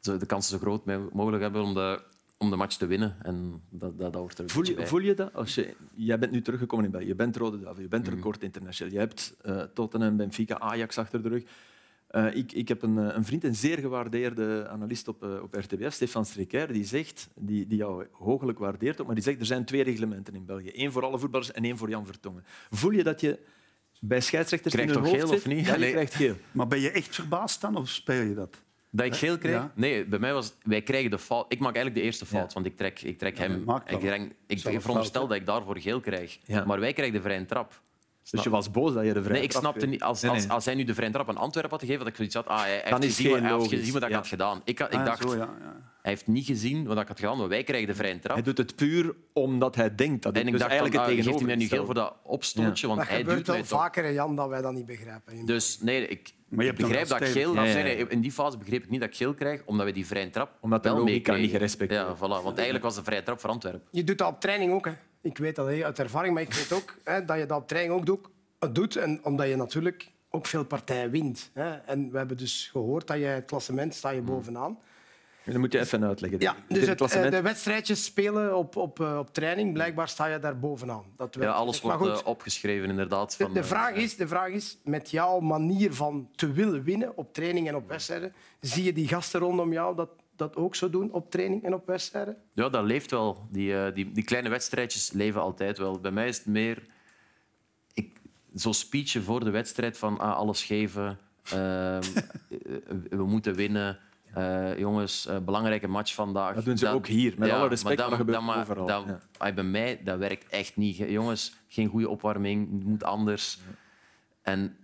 Speaker 3: zo de kansen zo groot mogelijk hebben om de, om de match te winnen. En dat, dat, dat hoort er
Speaker 4: Voel je,
Speaker 3: bij.
Speaker 4: voel je dat? Als je, jij bent nu teruggekomen in België, je bent Rode Duivel, je bent
Speaker 3: Mhm.
Speaker 4: record international, je hebt eh, Tottenham, Benfica, Ajax achter de rug. Eh, ik, ik heb een, eh, een vriend, een zeer gewaardeerde analist op, eh, op RTBF, Stefan Stricker, die zegt, die, die jou hooglijk waardeert, ook, maar die zegt er zijn twee reglementen in België. Eén voor alle voetballers en één voor Jan Vertongen. Voel je dat je bij scheidsrechters
Speaker 3: Krijgt
Speaker 4: in hun
Speaker 3: toch
Speaker 4: hoofd
Speaker 3: geel
Speaker 4: zit?
Speaker 3: of niet?
Speaker 4: Ja, je
Speaker 3: Nee.
Speaker 4: krijgt geel.
Speaker 5: Maar ben je echt verbaasd dan of speel je dat?
Speaker 3: Dat ik geel krijg?
Speaker 5: Ja.
Speaker 3: Nee, bij mij was wij krijgen de fout. Ik maak eigenlijk de eerste fout,
Speaker 4: Ja.
Speaker 3: want ik trek, ik trek
Speaker 5: Ja,
Speaker 3: hem. ik ik, ik veronderstel dat ik daarvoor geel krijg.
Speaker 4: Ja.
Speaker 3: Maar wij krijgen de vrije trap.
Speaker 4: Dus je was boos dat je de vrije
Speaker 3: Nee, ik
Speaker 4: trap
Speaker 3: snapte niet. Als,
Speaker 4: Nee,
Speaker 3: als,
Speaker 4: nee.
Speaker 3: als hij nu de vrije trap aan Antwerpen had gegeven, dat ik zoiets had. Ah, hij,
Speaker 4: Dan
Speaker 3: heeft
Speaker 4: is
Speaker 3: gezien, hij heeft gezien wat ik
Speaker 4: Ja.
Speaker 3: had gedaan. Ik, had- ik
Speaker 5: Ah,
Speaker 3: dacht,
Speaker 5: zo, ja, ja.
Speaker 3: hij heeft niet gezien wat ik had gedaan, maar wij krijgen de vrije trap.
Speaker 4: Hij doet het puur omdat hij denkt dat
Speaker 3: en
Speaker 4: het
Speaker 3: ik
Speaker 4: dus
Speaker 3: dacht,
Speaker 4: eigenlijk
Speaker 3: van,
Speaker 4: het
Speaker 3: ah, geeft hij mij nu geel voor dat opstootje, want
Speaker 2: Dat
Speaker 3: hij
Speaker 2: gebeurt wel
Speaker 3: toch.
Speaker 2: vaker, Jan, dat wij dat niet begrijpen.
Speaker 3: Dus nee, ik,
Speaker 5: Maar je dan
Speaker 3: begrijp dat geel...
Speaker 4: Ja,
Speaker 3: in die fase begreep ik niet dat ik geel krijg, omdat we die vrije trap
Speaker 4: Omdat de
Speaker 3: wel
Speaker 4: logica
Speaker 3: meekregen.
Speaker 4: niet gerespecteerd
Speaker 3: Ja, voilà, want eigenlijk was de vrije trap voor Antwerpen.
Speaker 2: Je doet dat op training ook. Hè. Ik weet dat uit ervaring, maar ik weet ook hè, dat je dat op training ook doet, doet. En omdat je natuurlijk ook veel partijen wint. Hè. En we hebben dus gehoord dat je het klassement sta je bovenaan.
Speaker 4: Dat moet je even uitleggen.
Speaker 2: Ja, dus het,
Speaker 4: klassement-
Speaker 2: eh, de wedstrijdjes spelen op, op, eh, op training, blijkbaar sta je daar bovenaan. Dat
Speaker 3: Ja, alles wordt
Speaker 2: goed,
Speaker 3: eh, opgeschreven, inderdaad.
Speaker 2: de,
Speaker 3: Van,
Speaker 2: de,
Speaker 3: eh,
Speaker 2: vraag is, de vraag is, met jouw manier van te willen winnen op training en op wedstrijden, zie je die gasten rondom jou dat, dat ook zo doen op training en op wedstrijden?
Speaker 3: Ja, dat leeft wel. Die, eh, die, die kleine wedstrijdjes leven altijd wel. Bij mij is het meer ik, zo'n speechje voor de wedstrijd van ah, alles geven, ehm, eh, we moeten winnen. Eh, jongens, belangrijke match vandaag.
Speaker 4: Dat doen ze ook hier, met alle respect,
Speaker 3: maar
Speaker 4: maar dat gebeurt overal.
Speaker 3: dat-
Speaker 4: Ja.
Speaker 3: bij mij dat werkt echt niet. Ge- Jongens, geen goede opwarming, het moet anders. En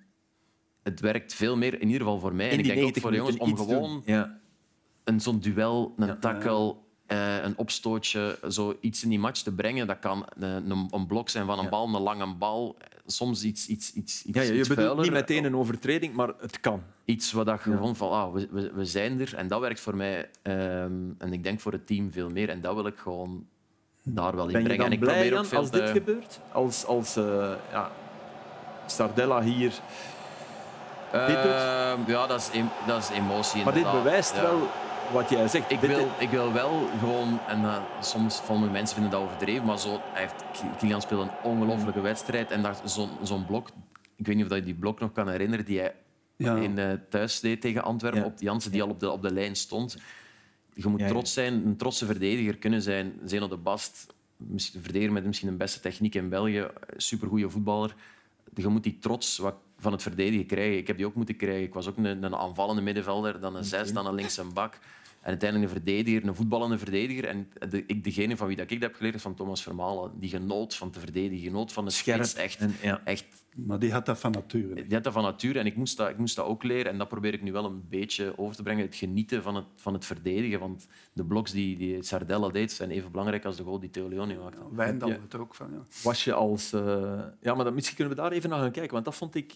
Speaker 3: het werkt veel meer, in ieder geval voor mij.
Speaker 4: in
Speaker 3: en ik denk ook
Speaker 4: 90
Speaker 3: voor de jongens, om gewoon
Speaker 4: doen. Ja.
Speaker 3: Een zo'n duel, een
Speaker 4: Ja.
Speaker 3: tackle, eh, een opstootje, zo iets in die match te brengen. Dat kan een, een, een blok zijn van een
Speaker 4: Ja.
Speaker 3: bal, een lange bal. Soms iets, iets, iets, iets,
Speaker 4: Ja, ja, je
Speaker 3: iets
Speaker 4: bedoelt
Speaker 3: vuiler.
Speaker 4: niet meteen een overtreding, maar het kan.
Speaker 3: Iets wat dat je
Speaker 4: Ja.
Speaker 3: gewoon van, ah, we, we, we zijn er. En dat werkt voor mij, ehm, en ik denk voor het team veel meer. En dat wil ik gewoon daar wel in
Speaker 4: Ben je
Speaker 3: brengen.
Speaker 4: dan
Speaker 3: en ik
Speaker 4: blij,
Speaker 3: probeer ook veel
Speaker 4: als dit gebeurt? Als, als eh, ja, Sardella hier... dit doet?
Speaker 3: Ehm, ja, dat is, em- dat is emotie.
Speaker 4: Maar dit
Speaker 3: inderdaad.
Speaker 4: bewijst
Speaker 3: Ja.
Speaker 4: wel wat jij zegt.
Speaker 3: Ik wil, ik wil wel gewoon, en eh, soms sommige mensen vinden dat overdreven, maar zo, hij heeft, Kylian speelt een ongelofelijke wedstrijd. En dat- zo'n zo'n blok, ik weet niet of je die blok nog kan herinneren, die hij
Speaker 5: Ja.
Speaker 3: in, eh, thuis deed tegen Antwerpen,
Speaker 4: Ja.
Speaker 3: op Jansen, die al op de, op de lijn stond. je moet trots zijn, een trotse verdediger kunnen zijn. Zeno de Bast, misschien- een verdediger met misschien de beste techniek in België, supergoeie voetballer. Je moet die trots wat- van het verdedigen krijgen. Ik heb die ook moeten krijgen. Ik was ook een, een aanvallende middenvelder, dan een zes, dan een links en bak. En uiteindelijk een verdediger, een voetballende verdediger. En de, ik, degene van wie dat ik dat heb geleerd is van Thomas Vermalen. Die genoot van te verdedigen, genoot van
Speaker 4: Scherp.
Speaker 3: spits. Echt,
Speaker 4: En, ja.
Speaker 3: echt
Speaker 5: Maar die had dat van nature.
Speaker 3: die had dat van nature en ik moest dat, ik moest dat ook leren. En dat probeer ik nu wel een beetje over te brengen. Het genieten van het, van het verdedigen. Want de bloks die, die Sardella deed, zijn even belangrijk als de goal die Theo Leoni maakte.
Speaker 5: Wijndal
Speaker 4: Ja.
Speaker 5: het ook van. Ja.
Speaker 4: Was je als... eh, Ja, maar dan, misschien kunnen we daar even naar gaan kijken. Want dat vond ik...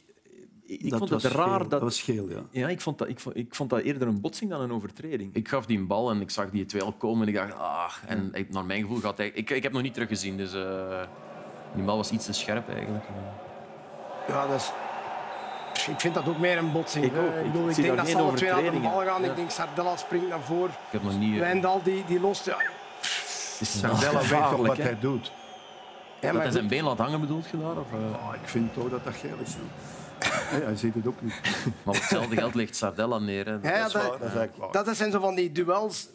Speaker 4: Ik,
Speaker 5: Dat
Speaker 4: vond het raar
Speaker 5: geel.
Speaker 4: dat...
Speaker 5: was geel, ja.
Speaker 4: Ja, ik vond, dat, ik, vond, ik vond dat eerder een botsing dan een overtreding.
Speaker 3: Ik gaf die een bal en ik zag die twee al komen. En ik dacht, ah. En ik- naar mijn gevoel gaat hij... Ik, ik heb nog niet teruggezien, dus... eh, die bal was iets te scherp eigenlijk.
Speaker 2: Ja, dat is... Ik vind dat ook meer een botsing.
Speaker 4: Ik ook.
Speaker 2: Ik, bedoel, ik
Speaker 4: zie
Speaker 2: denk
Speaker 4: daar
Speaker 2: dat
Speaker 4: geen
Speaker 2: ze alle twee naar de bal gaan.
Speaker 4: Ja.
Speaker 2: Ik denk Sardella springt naar voren.
Speaker 3: Ik heb nog niet... eh,
Speaker 2: Wijndal die, die lost... Ja,
Speaker 5: Sardella weet toch wat hij doet.
Speaker 2: ja,
Speaker 3: dat hij zijn been laat hangen bedoelt je daar? Of, eh?
Speaker 5: Ah, ik vind toch dat dat geel is. Ja. Nee, hij ziet het ook niet.
Speaker 3: Maar op hetzelfde geld ligt Sardella neer. Hè.
Speaker 2: Ja,
Speaker 5: Dat is,
Speaker 2: dat-
Speaker 5: waar, dat is waar.
Speaker 2: dat zijn zo van die duels.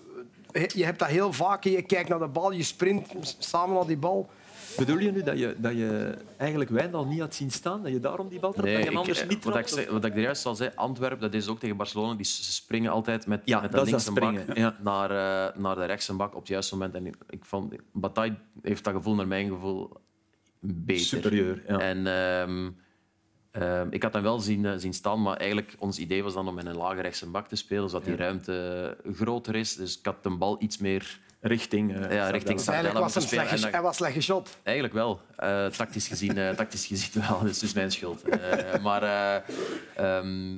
Speaker 2: Je hebt dat heel vaak. Je kijkt naar de bal, je sprint samen naar die bal.
Speaker 4: Bedoel je nu dat je, dat je eigenlijk Wijndal niet had zien staan? Dat je daarom die bal trapt? dat je hem
Speaker 3: ik-
Speaker 4: anders
Speaker 3: eh,
Speaker 4: niet
Speaker 3: wat, ik,
Speaker 4: trapt?
Speaker 3: zei- wat ik er juist al zei, Antwerpen, dat is ook tegen Barcelona, die springen altijd met,
Speaker 4: Ja,
Speaker 3: met de linkse bak
Speaker 4: springen, ja.
Speaker 3: naar, eh, naar de rechtse bak op het juiste moment. En ik, ik vond, Bataille heeft dat gevoel naar mijn gevoel beter.
Speaker 4: Superieur, ja.
Speaker 3: En ehm, ehm, ik had hem wel zien, eh, zien staan, maar eigenlijk ons idee was dan om in een lage rechtse bak te spelen, zodat die ruimte groter is. Dus ik had de bal iets meer
Speaker 4: Richting, eh,
Speaker 3: ja, richting Sardella
Speaker 2: eigenlijk was
Speaker 3: moeten
Speaker 2: hem
Speaker 3: spelen.
Speaker 2: slecht,
Speaker 3: En
Speaker 2: ges-
Speaker 3: dat-
Speaker 2: hij was slecht geschot.
Speaker 3: Eigenlijk wel. Eh, tactisch, gezien, tactisch gezien wel. Dat is dus mijn schuld. Eh, maar eh, ehm,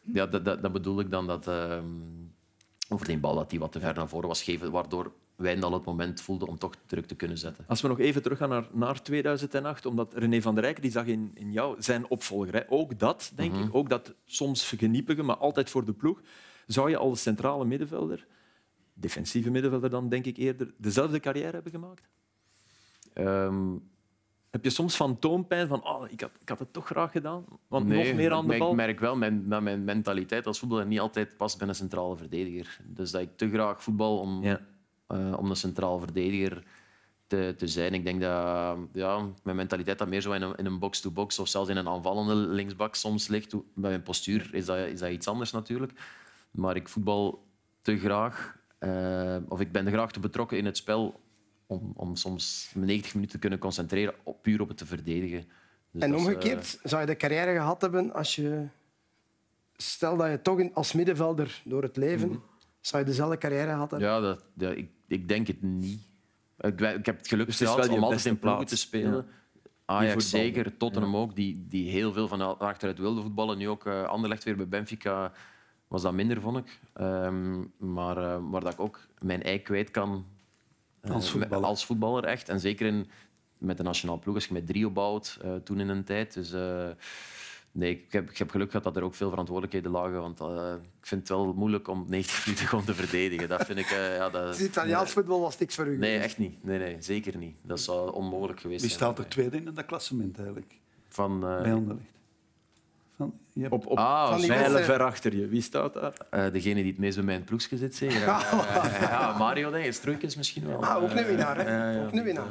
Speaker 3: ja, dat, dat, dat bedoel ik dan dat ehm, over die bal dat die wat te ver naar voren was gegeven, waardoor Wijndal het moment voelde om toch druk te kunnen zetten.
Speaker 4: Als we nog even teruggaan naar, naar 2008, omdat René van der Rijken die zag in, in jou zijn opvolger. Hè. Ook dat, denk
Speaker 3: Mhm.
Speaker 4: ik, ook dat soms geniepige, maar altijd voor de ploeg. Zou je als centrale middenvelder, defensieve middenvelder dan denk ik eerder, dezelfde carrière hebben gemaakt?
Speaker 3: Ehm,
Speaker 4: Heb je soms fantoompijn van oh, ik, had, ik had het toch graag gedaan, want
Speaker 3: nee,
Speaker 4: nog meer aan de bal?
Speaker 3: Ik merk wel mijn, dat mijn mentaliteit als voetballer niet altijd past bij een centrale verdediger. Dus dat ik te graag voetbal om,
Speaker 4: Ja.
Speaker 3: Eh, om een centraal verdediger te, te zijn. Ik denk dat ja, mijn mentaliteit dat meer zo in een, in een box-to-box of zelfs in een aanvallende linksbak soms ligt. Bij mijn postuur is dat, is dat iets anders natuurlijk. Maar ik voetbal te graag, eh, of ik ben graag te betrokken in het spel om, om soms 90 minuten te kunnen concentreren op, puur op het te verdedigen. Dus
Speaker 2: en
Speaker 3: eh,
Speaker 2: omgekeerd, zou je de carrière gehad hebben als je... Stel dat je toch als middenvelder door het leven... Zou je dezelfde carrière gehad hebben?
Speaker 3: Ja, dat, dat- ik, ik denk het niet. Ik, ik heb het geluk
Speaker 4: Dus
Speaker 3: gehad om altijd in ploegen
Speaker 4: plaats.
Speaker 3: te spelen.
Speaker 4: Ja.
Speaker 3: Ajax zeker, Tottenham ook, die, die heel veel van achteruit wilden voetballen. Nu ook eh Anderlecht weer bij Benfica was dat minder, vond ik. Ehm, maar uh, waar dat ik ook mijn ei kwijt kan uh,
Speaker 5: als, voetballer.
Speaker 3: als voetballer. echt. En zeker in, met de nationale ploeg, als je met drie opbouwt, uh, toen in een tijd. Dus uh, nee, ik heb, ik heb geluk gehad dat er ook veel verantwoordelijkheden lagen. Want uh, ik vind het wel moeilijk om 90 minuten gewoon te verdedigen. Dat vind ik... Uh, ja, dat,
Speaker 2: dus Italiaans voetbal was niks voor u?
Speaker 3: Nee, echt niet. Nee, nee, zeker niet. Dat zou onmogelijk geweest
Speaker 5: Wie
Speaker 3: zijn.
Speaker 5: staat er tweede in dat klassement eigenlijk?
Speaker 3: Van... Uh,
Speaker 5: Bij Anderlecht. Van,
Speaker 4: je hebt... Op, op
Speaker 3: ah,
Speaker 4: van die mijlen ver achter je. Wie staat daar?
Speaker 3: Uh, degene die het meest bij mijn ploegje zit, zeker. uh, ja, Mario, denk ik. Struikens misschien wel.
Speaker 2: Ah, ook een winnaar, hè? ook een winnaar.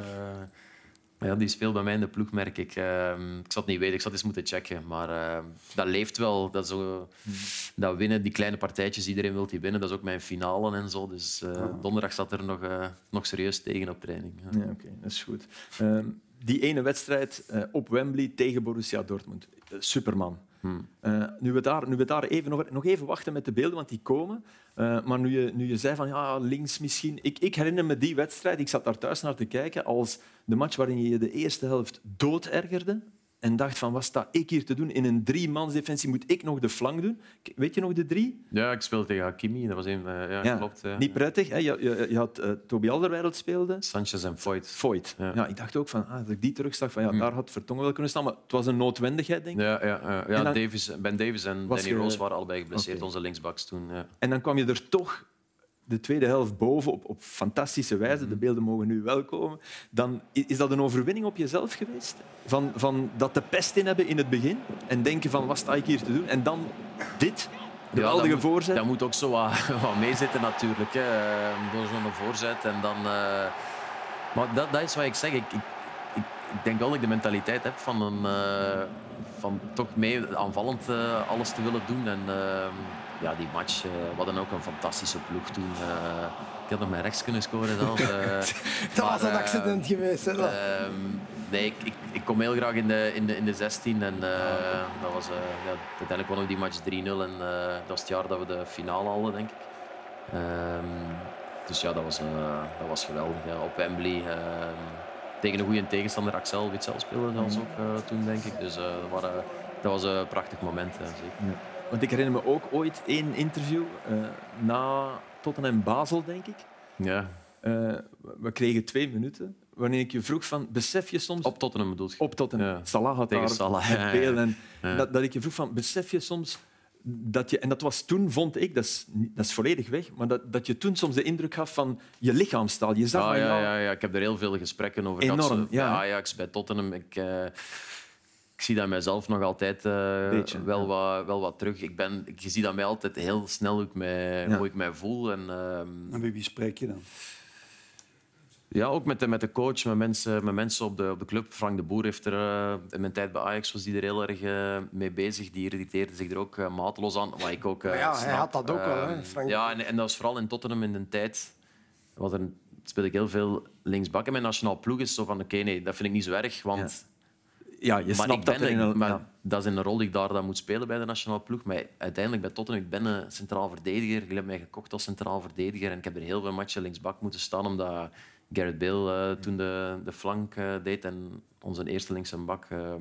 Speaker 3: Ja, die speelt bij mij in de ploeg, merk ik. Uh, ik zat niet weten, ik zat eens moeten checken. Maar uh, dat leeft wel. Dat, zo, dat winnen, die kleine partijtjes, iedereen wil die winnen. Dat is ook mijn finale en zo. Dus uh, oh. donderdag zat er nog, nog serieus tegen op training.
Speaker 4: Ja, ja oké, okay, dat is goed. Um, die ene wedstrijd op Wembley tegen Borussia Dortmund. Superman.
Speaker 3: Hmm.
Speaker 4: Nu we daar, nu we daar even nog, nog even wachten met de beelden, want die komen. Uh, maar nu je, nu je zei van ja, links misschien. Ik, ik herinner me die wedstrijd, ik zat daar thuis naar te kijken, als de match waarin je de eerste helft doodergerde. En dacht van, wat sta ik hier te doen? In een driemansdefensie moet ik nog de flank doen. Weet je nog de drie?
Speaker 3: Ja, ik speelde tegen Hakimi. Dat was een, uh, ja,
Speaker 4: ja,
Speaker 3: klopt. Ja.
Speaker 4: Niet prettig. Hè? Je, je, je had uh, Toby Alderweireld speelde.
Speaker 3: Sanchez en Foyt.
Speaker 4: Foyt. Ja. ja. ik dacht ook van, ah, dat ik die terugzag, van ja, hmm. daar had Vertongen wel kunnen staan. Maar het was een noodwendigheid, denk ik.
Speaker 3: Ja, ja, ja. dan, Davis, Ben Davis en Danny. Rose waren allebei geblesseerd, okay. onze linksbacks toen.
Speaker 4: En dan kwam je er toch de tweede helft boven op, op fantastische wijze. De beelden mogen nu wel komen. Dan is dat een overwinning op jezelf geweest? Van, van dat de pest in hebben in het begin en denken van wat sta ik hier te doen? En dan dit? Geweldige
Speaker 3: dat moet-
Speaker 4: voorzet.
Speaker 3: Dat moet ook zo wat, wat meezitten natuurlijk. Hè. Eh, Door zo'n voorzet en dan... eh, Maar dat, dat is wat ik zeg. Ik, ik, ik, ik denk wel dat ik de mentaliteit heb van, een, eh, van toch mee aanvallend eh, alles te willen doen. En eh, ja, die match, eh, we hadden ook een fantastische ploeg toen. Eh, ik had nog met rechts kunnen scoren zelfs. eh.
Speaker 2: Dat was een
Speaker 3: eh,
Speaker 2: accident geweest. Hè.
Speaker 3: Ehm, nee, ik, ik, ik kom heel graag in de, in de, in de 16 en eh, dat was, eh, ja, uiteindelijk wonnen we die match 3-0 en eh, dat was het jaar dat we de finale hadden, denk ik. Ehm, dus ja, dat was, eh, dat was geweldig. Ja. Op Wembley ehm, tegen een goede tegenstander, Axel Witsel speelde zelfs ook eh, toen, denk ik. Dus eh, dat, waren, dat was een prachtig moment, ja, zeker.
Speaker 4: Want ik herinner me ook ooit één interview eh, na Tottenham Basel, denk ik.
Speaker 3: Ja,
Speaker 4: Eh, we kregen twee minuten, waarin ik je vroeg van, besef je soms
Speaker 3: op Tottenham bedoel je?
Speaker 4: op Tottenham,
Speaker 3: Ja.
Speaker 4: Salah had
Speaker 3: Tegen
Speaker 4: daar
Speaker 3: Salah, ja, ja.
Speaker 4: en dat, dat ik je vroeg van, besef je soms dat je, en dat was toen, vond ik, dat is, dat is volledig weg, maar dat, dat je toen soms de indruk gaf van je lichaamstaal. Je zag
Speaker 3: Ja,
Speaker 4: aan
Speaker 3: ja, ja, ja, ik heb er heel veel gesprekken over
Speaker 4: Enorm,
Speaker 3: gehad. Bij
Speaker 4: ja.
Speaker 3: Ajax, bij Tottenham. Ik, eh, ik zie dat mijzelf nog altijd eh,
Speaker 4: Beetje,
Speaker 3: wel,
Speaker 4: ja.
Speaker 3: wat, wel wat terug. Ik ben, je ziet dat mij altijd heel snel hoe ik mij,
Speaker 4: Ja.
Speaker 3: hoe ik mij voel. En, ehm,
Speaker 5: En met wie spreek je dan?
Speaker 3: ja, ook met de, met de coach, met mensen, met mensen op, de, op de club. Frank de Boer heeft er eh, in mijn tijd bij Ajax was die er heel erg eh, mee bezig. Die irriteerde zich er ook eh, mateloos aan. Maar ik ook,
Speaker 2: Maar ja, hij had dat ook wel, hè,
Speaker 3: Ehm,
Speaker 2: Frank.
Speaker 3: Ja, en, en dat was vooral in Tottenham in de tijd. Was er, speelde ik heel veel linksbak. En mijn nationaal ploeg is zo van, oké, nee, dat vind ik niet zo erg. Want
Speaker 4: Ja, je
Speaker 3: maar
Speaker 4: snapt
Speaker 3: ik
Speaker 4: dat er in
Speaker 3: een- maar
Speaker 4: ja.
Speaker 3: dat is een rol die ik daar dan moet spelen bij de nationale ploeg. Maar uiteindelijk bij Tottenham, ik ben een centraal verdediger. Je hebt mij gekocht als centraal verdediger. En ik heb er heel veel matchen linksbak moeten staan, omdat Gareth Bale eh, toen de, de flank eh, deed. En onze eerste linkse bak eh,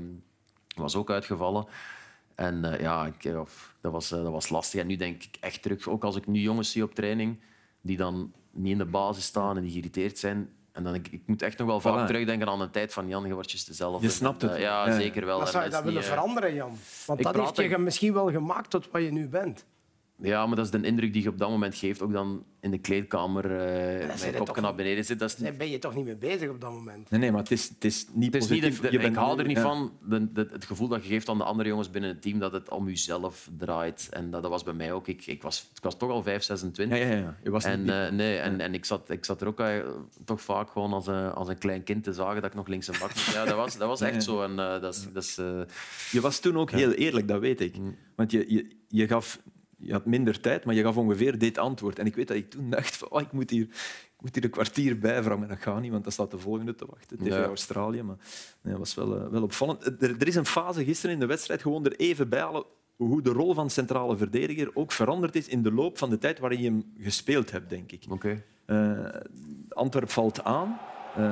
Speaker 3: was ook uitgevallen. En ja, ik, of- dat, was, dat was lastig. En nu denk ik echt terug, ook als ik nu jongens zie op training, die dan niet in de basis staan en die geïrriteerd zijn. En dan, ik, ik moet echt nog wel vaak
Speaker 4: Voilà.
Speaker 3: terugdenken aan een tijd van Jan Gewortjes dezelfde.
Speaker 4: Je snapt het.
Speaker 3: Eh, ja, zeker wel.
Speaker 2: Maar zou je
Speaker 3: dat
Speaker 2: willen
Speaker 3: niet, eh,
Speaker 2: veranderen, Jan? Want dat heeft
Speaker 3: praat
Speaker 2: je misschien wel gemaakt tot wat je nu bent.
Speaker 3: Ja, maar dat is de indruk die je op dat moment geeft. Ook dan in de kleedkamer uh,
Speaker 2: zijn
Speaker 3: met je kopje
Speaker 2: toch
Speaker 3: naar
Speaker 2: niet-
Speaker 3: beneden zit. Dat is,
Speaker 2: Daar ben je toch niet mee bezig op dat moment.
Speaker 4: Nee, nee, maar het is, het is niet
Speaker 3: het is niet
Speaker 4: positief.
Speaker 3: de- de-
Speaker 4: Je
Speaker 3: ik
Speaker 4: bent
Speaker 3: hou er niet
Speaker 4: ja.
Speaker 3: van, de, de- het gevoel dat je geeft aan de andere jongens binnen het team, dat het om jezelf draait. En dat, dat was bij mij ook. Ik, ik, was, ik was toch al 5, 26.
Speaker 4: Ja, ja, ja. Je was
Speaker 3: En,
Speaker 4: niet-
Speaker 3: eh, nee, en, en ik, zat, ik zat er ook eh, toch vaak gewoon als een, als een klein kind te zagen dat ik nog links en bak moest. Ja, dat was, dat was echt
Speaker 4: Ja.
Speaker 3: zo. En, eh, dat is, dat is, eh,
Speaker 4: Je was toen ook heel eerlijk, dat weet ik.
Speaker 3: Mm.
Speaker 4: Want je, je, je, gaf, je had minder tijd, maar je gaf ongeveer dit antwoord. En ik weet dat ik toen dacht, van, oh, ik, moet hier, ik moet hier een kwartier bijvragen. Maar dat gaat niet, want dat staat de volgende te wachten. TV
Speaker 3: Ja.
Speaker 4: Australië. Maar nee, dat was wel, eh, wel opvallend. Er, er is een fase gisteren in de wedstrijd, gewoon er even bij halen, hoe de rol van centrale verdediger ook veranderd is in de loop van de tijd waarin je hem gespeeld hebt, denk ik.
Speaker 3: Oké.
Speaker 4: Eh, Antwerp valt aan, eh,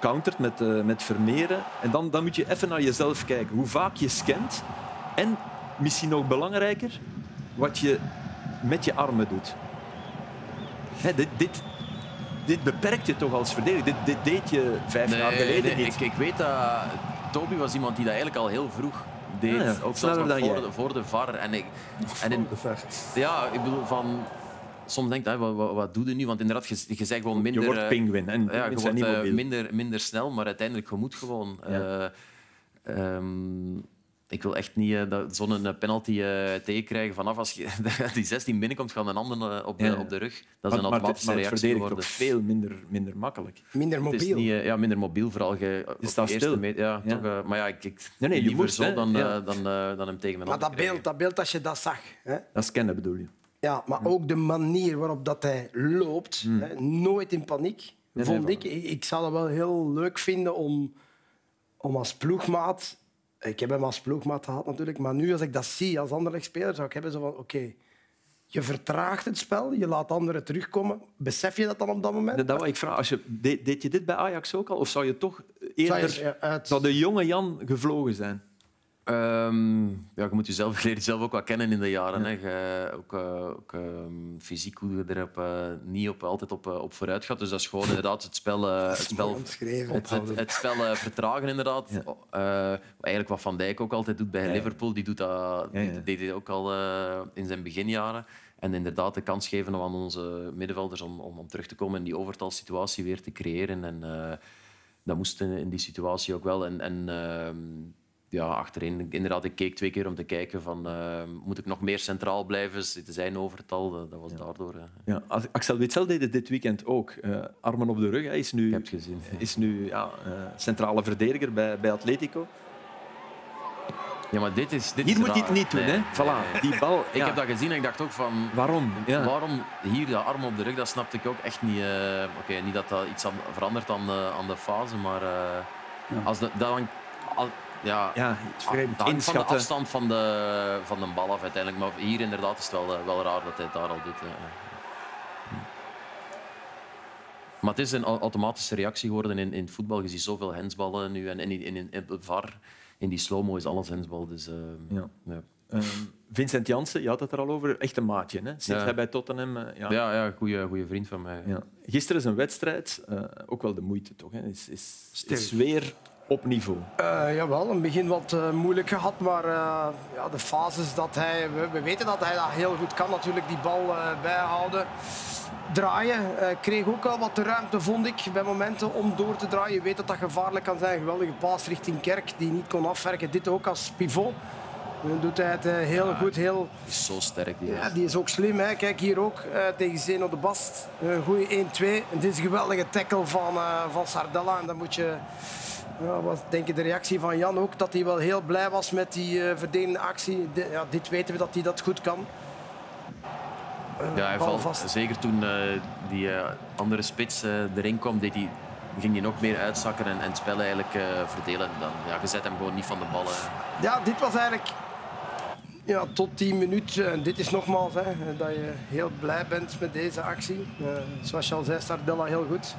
Speaker 4: countert met, eh, met Vermeeren. En dan, dan moet je even naar jezelf kijken. Hoe vaak je scant. En misschien nog belangrijker, wat je met je armen doet. Hè, dit, dit, dit beperkt je toch als verdediger. Dit, dit deed je vijf jaar geleden
Speaker 3: nee,
Speaker 4: niet.
Speaker 3: Ik, ik weet dat Toby was iemand die dat eigenlijk al heel vroeg deed.
Speaker 4: Ja, ja.
Speaker 3: Ook zelfs nog voor de, voor de VAR. En, ik, en in, ja, ik bedoel, van, soms denk je, wat, wat, wat doe je nu? Want inderdaad, je, je zegt gewoon minder...
Speaker 4: je wordt
Speaker 3: eh,
Speaker 4: pinguïn. En
Speaker 3: ja,
Speaker 4: pinguïns
Speaker 3: je wordt eh, minder, minder snel, maar uiteindelijk, je moet gewoon...
Speaker 4: Ja.
Speaker 3: eh, ehm, ik wil echt niet dat- zo'n eh, penalty eh, tegenkrijgen vanaf als je die 16 binnenkomt, gaan een ander eh, op de,
Speaker 4: Ja,
Speaker 3: op de rug. Dat is een
Speaker 4: maar het-
Speaker 3: automatische
Speaker 4: maar het
Speaker 3: reactie geworden.
Speaker 4: toch veel minder, minder makkelijk.
Speaker 2: Minder
Speaker 3: Het is
Speaker 2: mobiel.
Speaker 3: niet, eh, ja, minder mobiel, vooral je,
Speaker 4: staat
Speaker 3: eerste
Speaker 4: stil.
Speaker 3: meter- ja,
Speaker 4: Ja.
Speaker 3: Toch, eh, maar ja, ik, ik
Speaker 4: Nee, nee, je
Speaker 3: liever
Speaker 4: moest,
Speaker 3: zo dan,
Speaker 4: Ja.
Speaker 3: dan, dan hem tegen mijn
Speaker 2: Maar dat
Speaker 3: krijgen.
Speaker 2: beeld, dat beeld als je dat zag. Hè?
Speaker 4: Dat is kennen, bedoel je.
Speaker 2: Ja, maar ook de manier waarop dat hij loopt. Hè? Nooit in paniek.
Speaker 4: nee,
Speaker 2: vond ik. ik. Ik zou dat wel heel leuk vinden om, om als ploegmaat... Ik heb hem als ploegmaat gehad natuurlijk. Maar nu als ik dat zie als andere speler, zou ik hebben zo van... Oké, je vertraagt het spel, je laat anderen terugkomen. Besef je dat dan op dat moment?
Speaker 4: Dat, ik vragen. Als je, deed, deed je dit bij Ajax ook al? Of zou je toch eerder...
Speaker 2: Zou je uit-
Speaker 4: Zou de jonge Jan gevlogen zijn?
Speaker 3: Ehm, ja, je moet jezelf, je leert jezelf ook wat kennen in de jaren. Hè. Je, ook eh, ook ehm, fysiek hoe je er op, eh, niet op, altijd op, eh, op vooruit gaat. Dus dat is gewoon inderdaad het spel, eh, het spel,
Speaker 2: mooi omschreven.
Speaker 3: het, het, het spel eh, vertragen. Inderdaad. Eh, eigenlijk wat Van Dijk ook altijd doet bij Liverpool. Die doet dat, die deed hij ook al eh, in zijn beginjaren. En inderdaad de kans geven aan onze middenvelders om, om, om terug te komen en die overtalsituatie weer te creëren. En, eh, dat moest in, in die situatie ook wel. En, en ehm, ja, achterin. Inderdaad, ik keek twee keer om te kijken van eh, moet ik nog meer centraal blijven? Zitten zij in overtal? Dat, dat was daardoor. eh,
Speaker 4: Ja, Axel Witsel deed het dit weekend ook. Eh, armen op de rug. Hij is nu,
Speaker 3: Ik heb het gezien.
Speaker 4: is nu ja, eh, centrale verdediger bij, bij Atletico.
Speaker 3: Ja, maar dit is. Dit
Speaker 4: Hier
Speaker 3: is
Speaker 4: moet
Speaker 3: raar.
Speaker 4: het niet doen.
Speaker 3: Nee,
Speaker 4: Hè? Voilà, die bal.
Speaker 3: Ik
Speaker 4: ja.
Speaker 3: heb dat gezien en ik dacht ook van.
Speaker 4: Waarom? Ja.
Speaker 3: Waarom hier de arm op de rug? Dat snapte ik ook echt niet. Oké, niet dat dat iets aan, verandert aan de, aan de fase, maar als de, dat hangt- ja,
Speaker 4: Ja, het vreemd.
Speaker 3: van de afstand van de, van de bal af uiteindelijk. Maar hier inderdaad is het wel, eh, wel raar dat hij het daar al doet. eh. Maar het is een au- automatische reactie geworden in, in het voetbal. Je ziet zoveel hensballen nu. En in, in, in, VAR, in die slow-mo is alles hensbal. Dus, eh,
Speaker 4: Ja.
Speaker 3: ja.
Speaker 4: Ehm, Vincent Janssen, je had het er al over. Echt een maatje. Hè? Sinds
Speaker 3: Ja.
Speaker 4: hij bij Tottenham... ja.
Speaker 3: Ja, ja goede vriend van mij.
Speaker 4: Ja. Gisteren is een wedstrijd. eh, ook wel de moeite, toch? Hè? Is, is, is weer op niveau.
Speaker 2: Eh, jawel, in het begin wat eh, moeilijk gehad, maar eh, ja, de fases dat hij... We, we weten dat hij dat heel goed kan, natuurlijk, die bal eh, bijhouden. Draaien. Eh, kreeg ook wel wat de ruimte, vond ik, bij momenten om door te draaien. Je weet dat dat gevaarlijk kan zijn. Geweldige paas richting Kerk, die niet kon afwerken. Dit ook als pivot. Dan doet hij het eh, heel goed, heel...
Speaker 3: Die is zo sterk. Die
Speaker 2: Ja,
Speaker 3: gast.
Speaker 2: die is ook slim. Hè. Kijk hier ook eh, tegen Zeno de Bast. Een goede 1-2. En dit is een geweldige tackle van, eh, van Sardella. En dan moet je. Ja, wat denk je de reactie van Jan ook? Dat hij wel heel blij was met die verdedigende actie. Ja, dit weten we dat hij dat goed kan. Eh,
Speaker 3: Ja, hij valt,
Speaker 2: vast.
Speaker 3: zeker toen eh, die andere spits erin kwam, deed hij, ging hij nog meer uitzakken en, en het spel eigenlijk verdelen. Dan, ja, je zet hem gewoon niet van de ballen.
Speaker 2: Ja, dit was eigenlijk ja, tot 10 minuten. En dit is nogmaals hè, dat je heel blij bent met deze actie. Zoals je al zei, Sardella heel goed.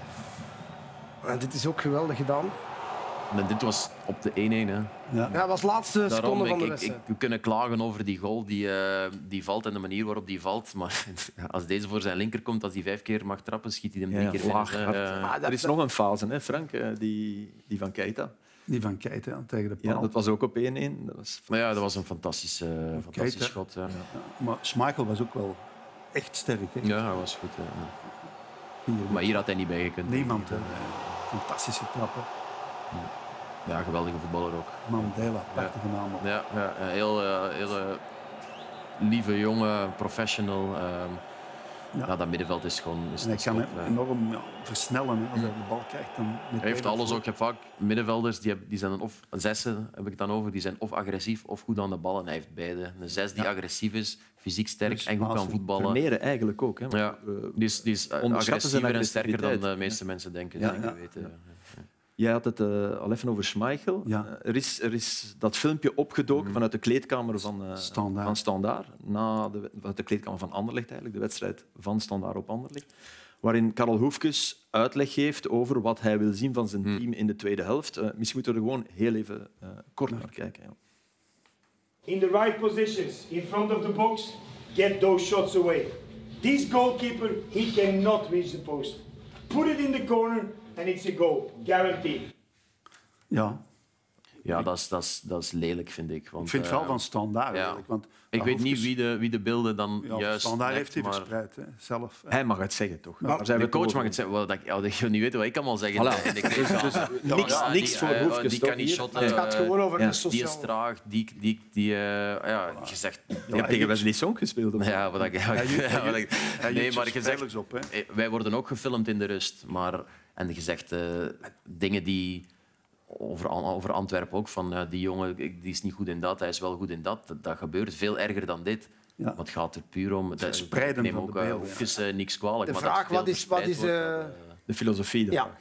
Speaker 2: En dit is ook geweldig gedaan.
Speaker 3: En dit was op de 1-1. Hè.
Speaker 5: Ja.
Speaker 2: Ja, dat was de laatste
Speaker 3: Daarom,
Speaker 2: seconde van de wedstrijd.
Speaker 3: we kunnen klagen over die goal die, eh, die valt en de manier waarop die valt. Maar als deze voor zijn linker komt, als hij vijf keer mag trappen, schiet hij hem drie
Speaker 4: Ja,
Speaker 3: keer
Speaker 4: laag.
Speaker 3: Eh,
Speaker 2: Ah, dat-
Speaker 4: er is nog een fase, hè, Frank, eh, die, die van Keita.
Speaker 5: Die van Keita tegen de paal.
Speaker 4: Ja, dat was ook op 1-1. Dat was
Speaker 3: maar ja, dat was een fantastisch, eh, fantastisch
Speaker 5: Keita.
Speaker 3: schot. Ja.
Speaker 5: Maar Schmeichel was ook wel echt sterk. Hè.
Speaker 3: ja, dat was goed. hè.
Speaker 5: Hier,
Speaker 3: Maar hier had hij niet bij gekund.
Speaker 5: Niemand. Hè. Fantastische trappen.
Speaker 3: Ja, geweldige voetballer ook.
Speaker 5: Mandela, prachtige naam. ook.
Speaker 3: Ja, ja een heel, eh, heel eh, lieve, jonge, professional. ehm,
Speaker 5: Ja.
Speaker 3: ja. dat middenveld is gewoon is
Speaker 5: En hij kan
Speaker 3: top, hè.
Speaker 5: enorm ja, versnellen. Hè. Als hij de bal krijgt, dan
Speaker 3: Hij heeft alles ook. Je hebt vaak middenvelders die, hebben- die zijn of zessen, heb ik het dan over, die zijn of agressief of goed aan de bal. En hij heeft beide. Een zes die agressief is, fysiek sterk
Speaker 5: Dus
Speaker 3: en goed kan voetballen.
Speaker 4: Vermeeren eigenlijk ook. Hè,
Speaker 3: Ja,
Speaker 4: Eh,
Speaker 3: die is, die is eh, agressiever en sterker dan de meeste mensen denken.
Speaker 5: Ja,
Speaker 3: zeker
Speaker 5: ja.
Speaker 3: weten.
Speaker 4: Jij had het eh, al even over Schmeichel.
Speaker 5: Ja.
Speaker 4: Eh, er, is, er is dat filmpje opgedoken vanuit de kleedkamer van, eh
Speaker 5: Standaard.
Speaker 4: van Standaard. Na de, vanuit de kleedkamer van Anderlecht, eigenlijk, de wedstrijd van Standaard op Anderlecht. Waarin Karel Hoefkes uitleg geeft over wat hij wil zien van zijn team in de tweede helft. Eh, misschien moeten we er gewoon heel even eh, kort naar kijken. Ja.
Speaker 7: in the right positions in front of the box, get those shots away. This goalkeeper, he cannot reach the post. Put it in the corner and it's a goal, guaranteed.
Speaker 5: Ja,
Speaker 3: Ja, dat is, dat, is, dat is lelijk, vind ik. Want,
Speaker 5: ik vind het
Speaker 3: eh,
Speaker 5: wel van standaard.
Speaker 3: ja.
Speaker 5: eigenlijk, Want
Speaker 3: Ik weet niet wie de, wie de beelden dan
Speaker 5: Ja,
Speaker 3: juist...
Speaker 5: standaard heeft hij
Speaker 3: maar-
Speaker 5: verspreid, hè, zelf.
Speaker 4: Hij mag het zeggen, toch?
Speaker 5: Maar
Speaker 4: zijn
Speaker 3: De coach
Speaker 4: over
Speaker 3: mag het zeggen. Wel, dat, ja, dat je niet weet wat ik kan wel zeggen.
Speaker 4: Voilà.
Speaker 3: in de kleedkamer.
Speaker 4: niks-
Speaker 3: Ja,
Speaker 4: niks
Speaker 3: die,
Speaker 4: voor
Speaker 3: eh,
Speaker 4: Hoefkes,
Speaker 3: Die kan niet shotten.
Speaker 2: Het gaat
Speaker 3: eh,
Speaker 2: gewoon over
Speaker 4: ja,
Speaker 2: de
Speaker 3: Die
Speaker 2: sociale...
Speaker 3: is traag. Die, die, die, eh, ja, je zegt...
Speaker 4: Je hebt tegen Wesley Song gespeeld. of?
Speaker 3: Ja, wat ik, ik- nee, maar je zegt, eh, wij worden ook gefilmd in de rust. Maar, en je zegt eh, dingen die over, over Antwerpen ook, van eh, die jongen die is niet goed in dat, hij is wel goed in dat. Dat, dat gebeurt veel erger dan dit.
Speaker 5: Ja.
Speaker 3: Maar het gaat er puur om... Dat,
Speaker 5: verspreiden
Speaker 3: ik neem
Speaker 5: van
Speaker 3: ook
Speaker 5: de
Speaker 3: eh,
Speaker 5: beelden,
Speaker 3: niks kwalijk.
Speaker 2: De
Speaker 3: maar
Speaker 2: vraag, wat is- wat is,
Speaker 4: De filosofie.
Speaker 2: Ja.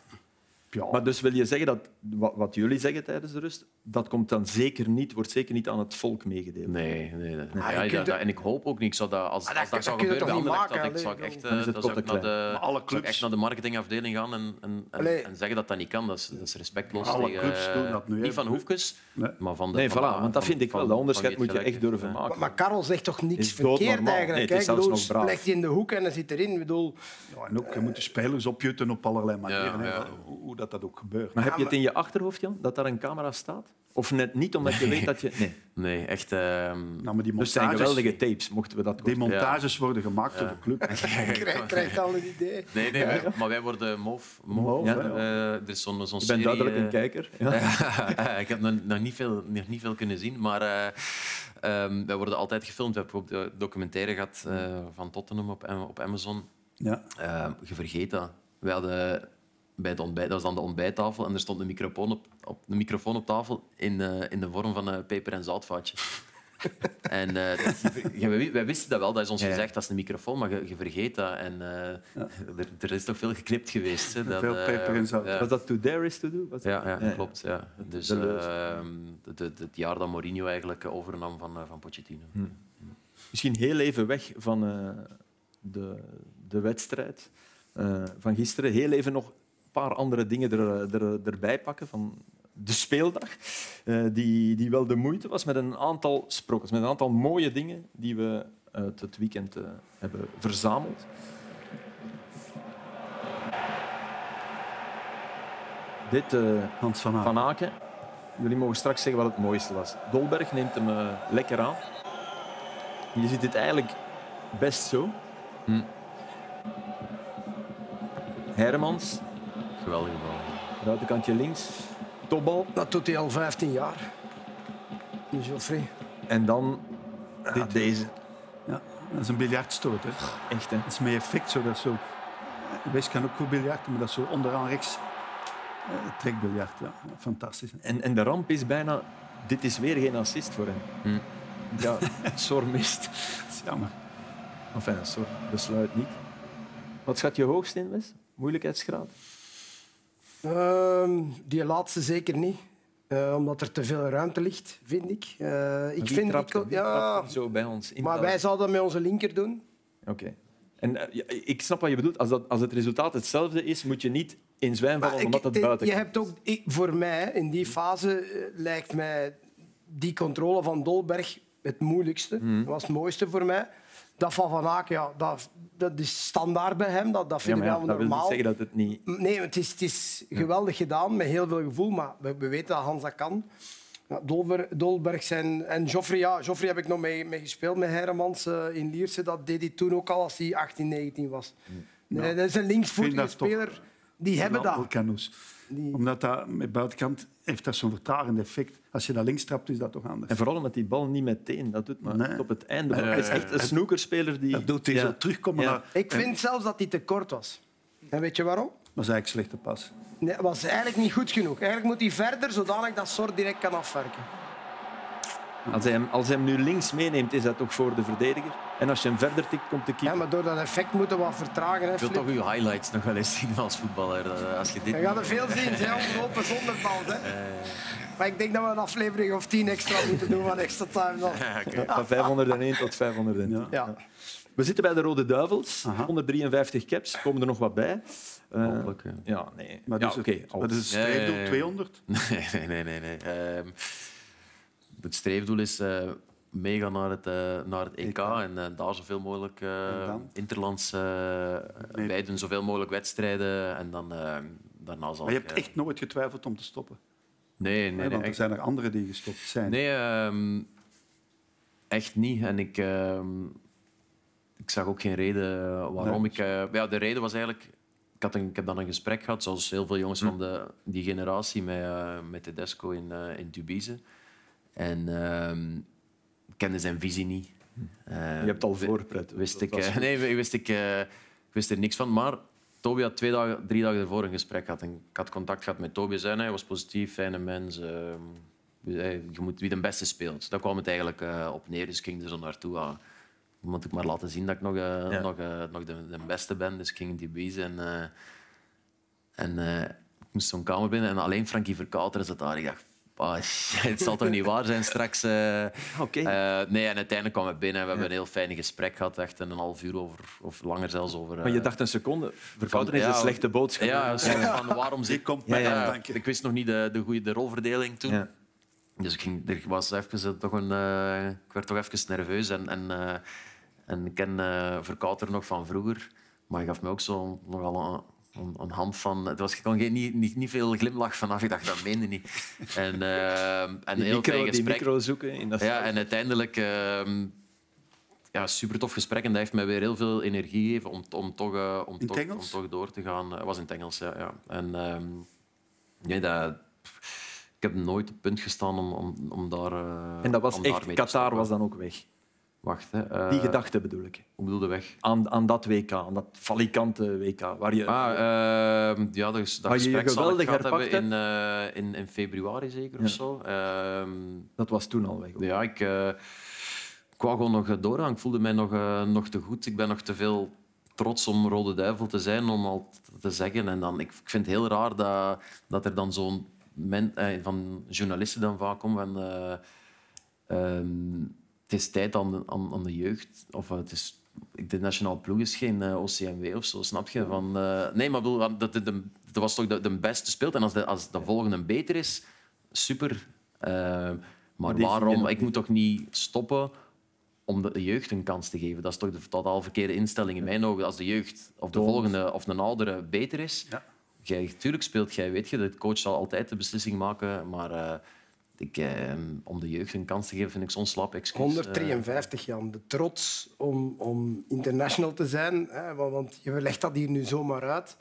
Speaker 5: Ja.
Speaker 4: Maar dus wil je zeggen dat wat, wat jullie zeggen tijdens de rust, dat komt dan zeker niet, wordt zeker niet aan het volk meegedeeld?
Speaker 3: Nee, nee. nee.
Speaker 2: Ah,
Speaker 3: ja, dat- dat- en ik hoop ook niet. Ik zou dat, als,
Speaker 2: Ah,
Speaker 3: als
Speaker 2: dat-
Speaker 3: dat zou
Speaker 2: dat
Speaker 3: gebeuren dat
Speaker 2: maken,
Speaker 3: ik, zou ik
Speaker 2: allee,
Speaker 3: echt,
Speaker 4: Dan
Speaker 3: eh,
Speaker 4: is het
Speaker 3: dat zou ik
Speaker 4: te
Speaker 3: naar de,
Speaker 5: alle clubs-
Speaker 3: echt naar de marketingafdeling gaan en, en, en, zeggen dat dat niet kan. Dat is, dat is respectloos
Speaker 5: Alle
Speaker 3: tegen...
Speaker 5: clubs doen dat nu.
Speaker 3: Niet van Hoefkes,
Speaker 5: Nee.
Speaker 3: maar van de...
Speaker 4: Nee, voilà, want dat vind ik wel. Dat onderscheid moet je echt durven
Speaker 3: heeft,
Speaker 4: maken.
Speaker 2: Maar Karel zegt toch niks verkeerd eigenlijk.
Speaker 4: Nee, het
Speaker 2: hè?
Speaker 4: is
Speaker 2: Ik
Speaker 4: zelfs
Speaker 2: bedoel,
Speaker 4: nog braaf.
Speaker 2: legt hij in de hoek en hij zit erin. Ik bedoel,
Speaker 5: Ja, en ook, je moet de spelers opjutten op allerlei manieren. Hoe, hoe dat, dat ook gebeurt.
Speaker 4: Maar heb je het in je achterhoofd, Jan, dat daar een camera staat? Of net niet, omdat je weet dat je... Nee.
Speaker 3: Nee, echt... ehm,
Speaker 5: Nou, maar die
Speaker 4: Dus zijn
Speaker 5: montages,
Speaker 4: geweldige tapes, mochten we dat
Speaker 5: die montages worden gemaakt door de club.
Speaker 2: Krijg, krijgt al een idee.
Speaker 3: Nee, nee, wij- maar wij worden MOV.
Speaker 5: Mauve,
Speaker 3: ja, eh, er is zo'n zo'n
Speaker 4: Ik ben
Speaker 3: serie...
Speaker 4: duidelijk een
Speaker 3: eh,
Speaker 4: kijker. Ja.
Speaker 3: ik heb nog, nog, niet veel, nog niet veel kunnen zien, maar eh ehm, wij worden altijd gefilmd. We hebben ook de documentaire gehad eh, van Tottenham op, op Amazon.
Speaker 5: Ja.
Speaker 3: Eh, je vergeet dat. Wij hadden bij het ontbijt, dat was dan de ontbijttafel en er stond een microfoon op, op, een microfoon op tafel in, eh, in de vorm van een peper- en zoutvaatje. en eh, je- wij, wij wisten dat wel, dat is ons
Speaker 4: Ja, ja.
Speaker 3: gezegd, dat is een microfoon, maar je, je vergeet dat. En eh, er, er is toch veel geknipt geweest. Hè, dat,
Speaker 5: Veel
Speaker 3: eh,
Speaker 5: peper en zout.
Speaker 3: ja.
Speaker 4: Was dat To Dare Is To Do? Was
Speaker 3: Ja, ja,
Speaker 4: Ja.
Speaker 3: klopt. Ja. Dus
Speaker 4: De
Speaker 3: ehm, de- de- het jaar dat Mourinho eigenlijk eh, overnam van, eh, van Pochettino.
Speaker 4: Misschien heel even weg van eh, de, de wedstrijd eh, van gisteren. Heel even nog paar andere dingen er, er, erbij pakken van de speeldag. eh, die, die wel de moeite was met een aantal sprookjes, met een aantal mooie dingen die we uit het weekend eh, hebben verzameld. Dit eh,
Speaker 5: Hans van Aken.
Speaker 4: van Aken. Jullie mogen straks zeggen wat het mooiste was. Dolberg neemt hem lekker aan. Je ziet het eigenlijk best zo.
Speaker 3: Hm.
Speaker 4: Hermans,
Speaker 3: Geweldige bal.
Speaker 4: buitenkantje links, topbal.
Speaker 2: Dat doet hij al 15 jaar. Die Geoffrey.
Speaker 4: En dan ja, deze.
Speaker 5: Ja, dat is een biljartstoot. Hè.
Speaker 4: Echt, hè.
Speaker 5: Dat is met effect. Zo, dat is zo. Wees kan ook goed biljarten, maar dat is zo onderaan rechts. eh, trekbiljart. Ja. Fantastisch.
Speaker 4: En, en de ramp is bijna... Dit is weer geen assist voor hem.
Speaker 3: Hm.
Speaker 4: Ja, Sor mist.
Speaker 5: Dat is jammer.
Speaker 4: Enfin, Sor besluit niet. Wat schat je hoogst in, Wes? Moeilijkheidsgraad?
Speaker 2: Ehm, die laatste zeker niet. Eh, omdat er te veel ruimte ligt, vind ik. Eh, ik vind
Speaker 4: trapt
Speaker 2: ik, ja,
Speaker 4: zo bij ons in?
Speaker 2: maar wij zouden dat met onze linker doen.
Speaker 4: Oké. En eh, ik snap wat je bedoelt. Als, dat, als het resultaat hetzelfde is, moet je niet in zwijm vallen omdat het buiten
Speaker 2: je hebt ook, ik- voor mij, in die fase, lijkt mij die controle van Dolberg het moeilijkste.
Speaker 4: Mhm.
Speaker 2: Dat was het mooiste voor mij. Dat van Van Aken, ja, dat, dat is standaard bij hem. Dat, dat vind ik
Speaker 4: ja,
Speaker 2: wel
Speaker 4: dat wil niet
Speaker 2: normaal.
Speaker 4: zeggen dat het niet...
Speaker 2: Nee, het is, het is geweldig gedaan, met heel veel gevoel. Maar we, we weten dat Hans dat kan. Ja, Dolber, Dolberg zijn, en Joffrey, ja, Joffrey heb ik nog mee, mee gespeeld met Heremans eh, in Lierse. Dat deed hij toen ook al als hij 18, 19 was. Nee, dat is een linksvoetige speler. Die hebben dat. Die-
Speaker 5: Omdat dat met buitenkant heeft dat zo'n vertragend effect. Als je dat links trapt, is dat toch anders.
Speaker 4: En vooral omdat die bal niet meteen dat doet, maar
Speaker 5: Nee.
Speaker 4: op het einde. Het is echt een snookerspeler die...
Speaker 5: Dat doet hij
Speaker 4: Ja.
Speaker 5: zo terugkomen.
Speaker 4: Ja.
Speaker 5: Naar,
Speaker 2: Ik vind zelfs dat hij te kort was. En weet je waarom?
Speaker 5: dat is eigenlijk slechte pas.
Speaker 2: Nee, was eigenlijk niet goed genoeg. Eigenlijk moet hij verder, zodanig dat Sor direct kan afwerken.
Speaker 4: Als hij, hem, als hij hem nu links meeneemt, is dat toch voor de verdediger. En als je hem verder tikt, komt de
Speaker 2: Ja,
Speaker 4: keeper.
Speaker 2: maar door dat effect moeten we wat vertragen. Hè,
Speaker 3: Ik wil
Speaker 2: Flip.
Speaker 3: toch uw highlights nog wel eens zien als voetballer. eh, Als je dit
Speaker 2: Je gaat er veel zien, hè, open zonder bal. Hè. Maar ik denk dat we een aflevering of tien extra moeten doen van extra time. Dan.
Speaker 4: Van 501 tot 501.
Speaker 5: Ja.
Speaker 2: Ja.
Speaker 4: We zitten bij de Rode Duivels.
Speaker 5: Aha.
Speaker 4: 153 caps, komen er nog wat bij. Eh,
Speaker 3: Hopelijk, ja.
Speaker 4: ja, nee.
Speaker 5: Maar
Speaker 4: ja,
Speaker 5: dus
Speaker 4: oké.
Speaker 5: het, wat is het
Speaker 3: Ja, ja, ja,
Speaker 5: streefdoel?
Speaker 3: ja.
Speaker 5: 200?
Speaker 3: Nee, nee, nee. nee, nee. Het streefdoel is eh meegaan naar het, eh, naar het EK en eh, daar zoveel mogelijk interlands uh,
Speaker 5: Nee.
Speaker 3: bij doen, zoveel mogelijk wedstrijden en dan daarna zal
Speaker 5: Maar je
Speaker 3: ik,
Speaker 5: hebt echt nooit getwijfeld om te stoppen.
Speaker 3: Nee, nee, nee.
Speaker 5: Want er
Speaker 3: echt-
Speaker 5: zijn er anderen die gestopt zijn.
Speaker 3: Nee, ehm, echt niet. En ik, ehm, ik zag ook geen reden waarom.
Speaker 5: Nee.
Speaker 3: Ik, ja, de reden was eigenlijk... Ik, had een, ik heb dan een gesprek gehad, zoals heel veel jongens van de, die generatie, met, met Tedesco in, in Tubize. En ehm, ik kende zijn visie niet. Eh,
Speaker 4: Je hebt al voorpret.
Speaker 3: Wist ik, eh, nee, wist ik, eh, wist er niks van. Maar Toby had twee dagen, drie dagen ervoor een gesprek gehad. En ik had contact gehad met Toby. Zei, hij was positief, fijne mens. eh, hij- je moet wie de beste speelt. Daar kwam het eigenlijk op neer. Dus ik ging er zo naartoe. Ah, moet ik maar laten zien dat ik nog,
Speaker 4: Ja.
Speaker 3: nog, nog de, de beste ben. Dus ik ging in die bees en, en ik moest zo'n kamer binnen. En alleen Frankie Verkouter zat daar. Ik dacht, shit, het zal toch niet waar zijn straks. eh.
Speaker 4: Oké.
Speaker 3: Eh, nee, en uiteindelijk kwam ik binnen en we hebben een heel fijn gesprek gehad. Echt een half uur over, of langer zelfs over.
Speaker 4: Maar je
Speaker 3: eh,
Speaker 4: dacht een seconde, verkouden is
Speaker 3: ja,
Speaker 4: een slechte boodschap.
Speaker 3: ja, van waarom zit
Speaker 5: komt je.
Speaker 3: Ik wist nog niet de, de goede de rolverdeling toen.
Speaker 4: Ja.
Speaker 3: Dus ik, ging, er was even, toch een, eh, ik werd toch even nerveus. En, en, eh, en ik ken eh Verkouter nog van vroeger. Maar hij gaf me ook zo nogal een, aan, hand van... Het was, ik kon geen, niet, niet, niet veel glimlach vanaf. Ik dacht, dat meende niet. En, uh, en heel
Speaker 4: micro,
Speaker 3: fijn gesprek.
Speaker 4: micro zoeken in dat
Speaker 3: Ja, en uiteindelijk... ehm ja, super tof gesprek. En dat heeft mij weer heel veel energie gegeven om, om, toch, uh, om, toch, om toch door te gaan. Het was in het Engels, ja. ja. En ehm nee, dat... Ik heb nooit op punt gestaan om, om, om daar uh,
Speaker 4: En dat was echt, Qatar was dan ook weg.
Speaker 3: Wacht, hè. eh,
Speaker 4: Die gedachte bedoel ik.
Speaker 3: Hoe bedoelde weg?
Speaker 4: Aan, aan dat WK, aan dat falikante WK. Waar je,
Speaker 3: Ah, ehm, ja, dat, dat
Speaker 4: Waar je je
Speaker 3: gesprek zal ik
Speaker 4: geweldig
Speaker 3: gehad hebben
Speaker 4: herpakt
Speaker 3: in, eh, in, in februari zeker
Speaker 4: Ja.
Speaker 3: of zo. Ehm,
Speaker 4: Dat was toen al weg.
Speaker 3: ja, ik, eh, ik wou gewoon nog doorgaan. Ik voelde mij nog, nog te goed. Ik ben nog te veel trots om Rode Duivel te zijn, om al te zeggen. En dan, ik, vind het heel raar dat, dat er dan zo'n eh, van journalisten dan vaak komen van... eh, ehm, het is tijd aan de, aan, aan de jeugd. Of eh, het is, de nationale ploeg is geen eh, OCMW of zo, snap je? Van, eh, nee, maar bedoel, dat, dat, was toch de, de beste speelt. En als de, als de volgende beter is, super. Maar
Speaker 4: die
Speaker 3: waarom? Ik moet toch niet stoppen om de jeugd een kans te geven? Dat is toch de totaal verkeerde instelling in mijn ogen. Als de jeugd of de volgende of een oudere beter is,
Speaker 5: Ja.
Speaker 3: jij, tuurlijk speelt jij, weet je, de coach zal altijd de beslissing maken, maar ik, eh, om de jeugd een kans te geven vind ik zo'n slap excuus.
Speaker 2: 153 Jan, de trots om, om international te zijn. Hè, want, je legt dat hier nu zomaar uit.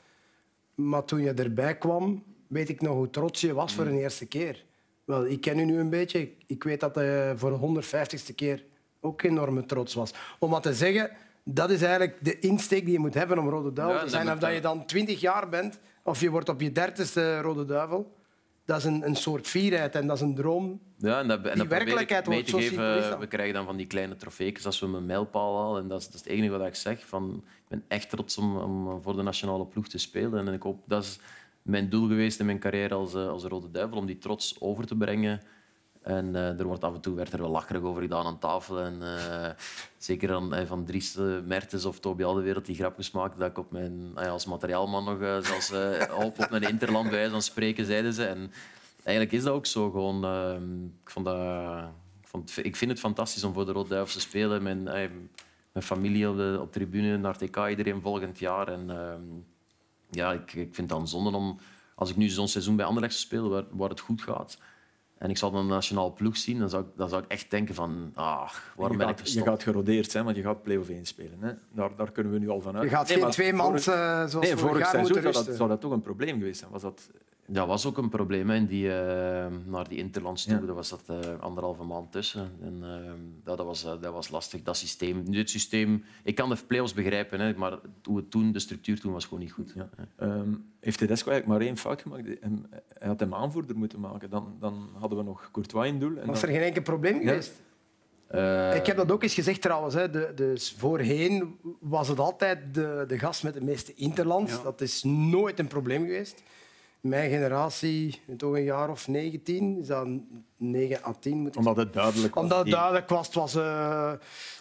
Speaker 2: Maar toen je erbij kwam, weet ik nog hoe trots je was voor een eerste keer. Wel, ik ken u nu een beetje. Ik, weet dat hij voor de 150ste keer ook enorme trots was. Om wat te zeggen, dat is eigenlijk de insteek die je moet hebben om Rode Duivel te zijn. Of dat je dan 20 jaar bent, of je wordt op je dertigste Rode Duivel. Dat is een, een soort fierheid en dat is een droom
Speaker 3: Ja, en dat, en
Speaker 2: Die werkelijkheid wordt zo
Speaker 3: geven. We krijgen dan van die kleine trofeetjes als we een mijlpaal halen. En dat is, dat is het enige wat ik zeg. Van, ik ben echt trots om, om voor de nationale ploeg te spelen. En ik hoop, dat is mijn doel geweest in mijn carrière als, eh, als Rode Duivel, om die trots over te brengen. En eh, er wordt af en toe werd er wel lacherig over gedaan aan tafel. En, eh, zeker aan, eh, van Dries Mertens of Toby Aldewereld die grapjes maakten dat ik op mijn, als materiaalman nog zelfs op, op een interland bij van spreken, zeiden ze. En eigenlijk is dat ook zo. Gewoon, eh, ik, vond dat, ik, vind het fantastisch om voor de Rode Duivels te spelen. Mijn, mijn familie op de tribune, naar TK, iedereen volgend jaar. En, ehm, ja, ik, ik vind het dan zonde om... Als ik nu zo'n seizoen bij Anderlecht spelen waar, waar het goed gaat, en ik zal dan een nationale ploeg zien, dan zou ik, dan zou ik echt denken van... Ah, waarom
Speaker 4: je,
Speaker 3: ben ik
Speaker 4: gaat, je gaat gerodeerd zijn, want je gaat play-off 1 spelen. Hè. Daar, daar kunnen we nu al van uit.
Speaker 2: Je gaat
Speaker 4: Nee,
Speaker 2: geen twee man
Speaker 4: vorig-
Speaker 2: zoals
Speaker 4: Nee,
Speaker 2: vorig
Speaker 4: vorig
Speaker 2: jaar
Speaker 4: seizoen
Speaker 2: moeten
Speaker 4: zou dat, zou dat toch een probleem geweest zijn. Was dat...
Speaker 3: Dat was ook een probleem. Hè. In die, eh, naar die interlands toe,
Speaker 4: Ja.
Speaker 3: daar was dat eh, anderhalve maand tussen. En, eh, ja, dat, was, dat was lastig, dat systeem. Nu, dit systeem... Ik kan de play-offs begrijpen, hè, maar hoe het toen, de structuur toen was gewoon niet goed.
Speaker 4: Ja. Ehm, heeft Tedesco eigenlijk maar één fout gemaakt? Hij had hem aanvoerder moeten maken. Dan, dan hadden we nog Courtois in doel. En
Speaker 2: Was
Speaker 4: dan-
Speaker 2: er geen enkel probleem geweest?
Speaker 3: Eh,
Speaker 2: Ik heb dat ook eens gezegd trouwens. Hè. De, dus voorheen was het altijd de, de gast met de meeste interlands.
Speaker 5: Ja.
Speaker 2: Dat is nooit een probleem geweest. Mijn generatie, toch een jaar of 19, is dat 9 à 10 moet ik
Speaker 4: Omdat het duidelijk was.
Speaker 2: Omdat het duidelijk was, het was eh,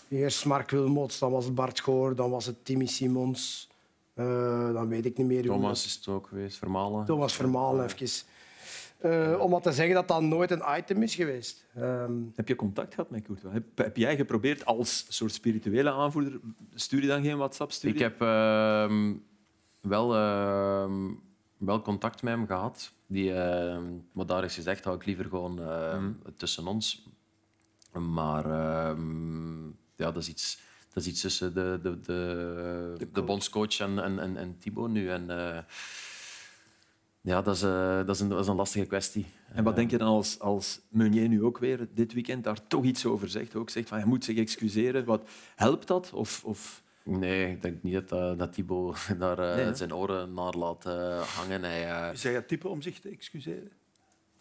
Speaker 2: eerst Mark Wilmots, dan was het Bart Goor, dan was het Timmy Simons. eh, dan weet ik niet meer hoe
Speaker 3: Thomas is het ook geweest, Vermalen.
Speaker 2: Thomas Vermaelen even. Eh, om wat te zeggen dat dat nooit een item is geweest. Ehm,
Speaker 4: Heb je contact gehad met Courtois? Heb, heb jij geprobeerd als soort spirituele aanvoerder? Stuur je dan geen WhatsApp? Stuur
Speaker 3: Ik heb ehm, wel, ehm, wel contact met hem gehad. Die, maar daar is gezegd, hou ik liever gewoon ehm, tussen ons. Maar ehm, ja, dat is iets, dat is iets tussen de, de, de, de, bondscoach en, en, en, en Thibaut nu. En, eh, ja, dat is, eh, dat, is een, dat is een lastige kwestie.
Speaker 4: En wat denk je dan als, als Meunier nu ook weer dit weekend daar toch iets over zegt? Ook zegt van hij moet zich excuseren. Wat, helpt dat? Of, of...
Speaker 3: Nee, ik denk niet dat, eh, dat Thibaut daar eh,
Speaker 4: Nee,
Speaker 3: zijn oren naar laat eh, hangen. Hij,
Speaker 5: Is hij het type om zich te excuseren?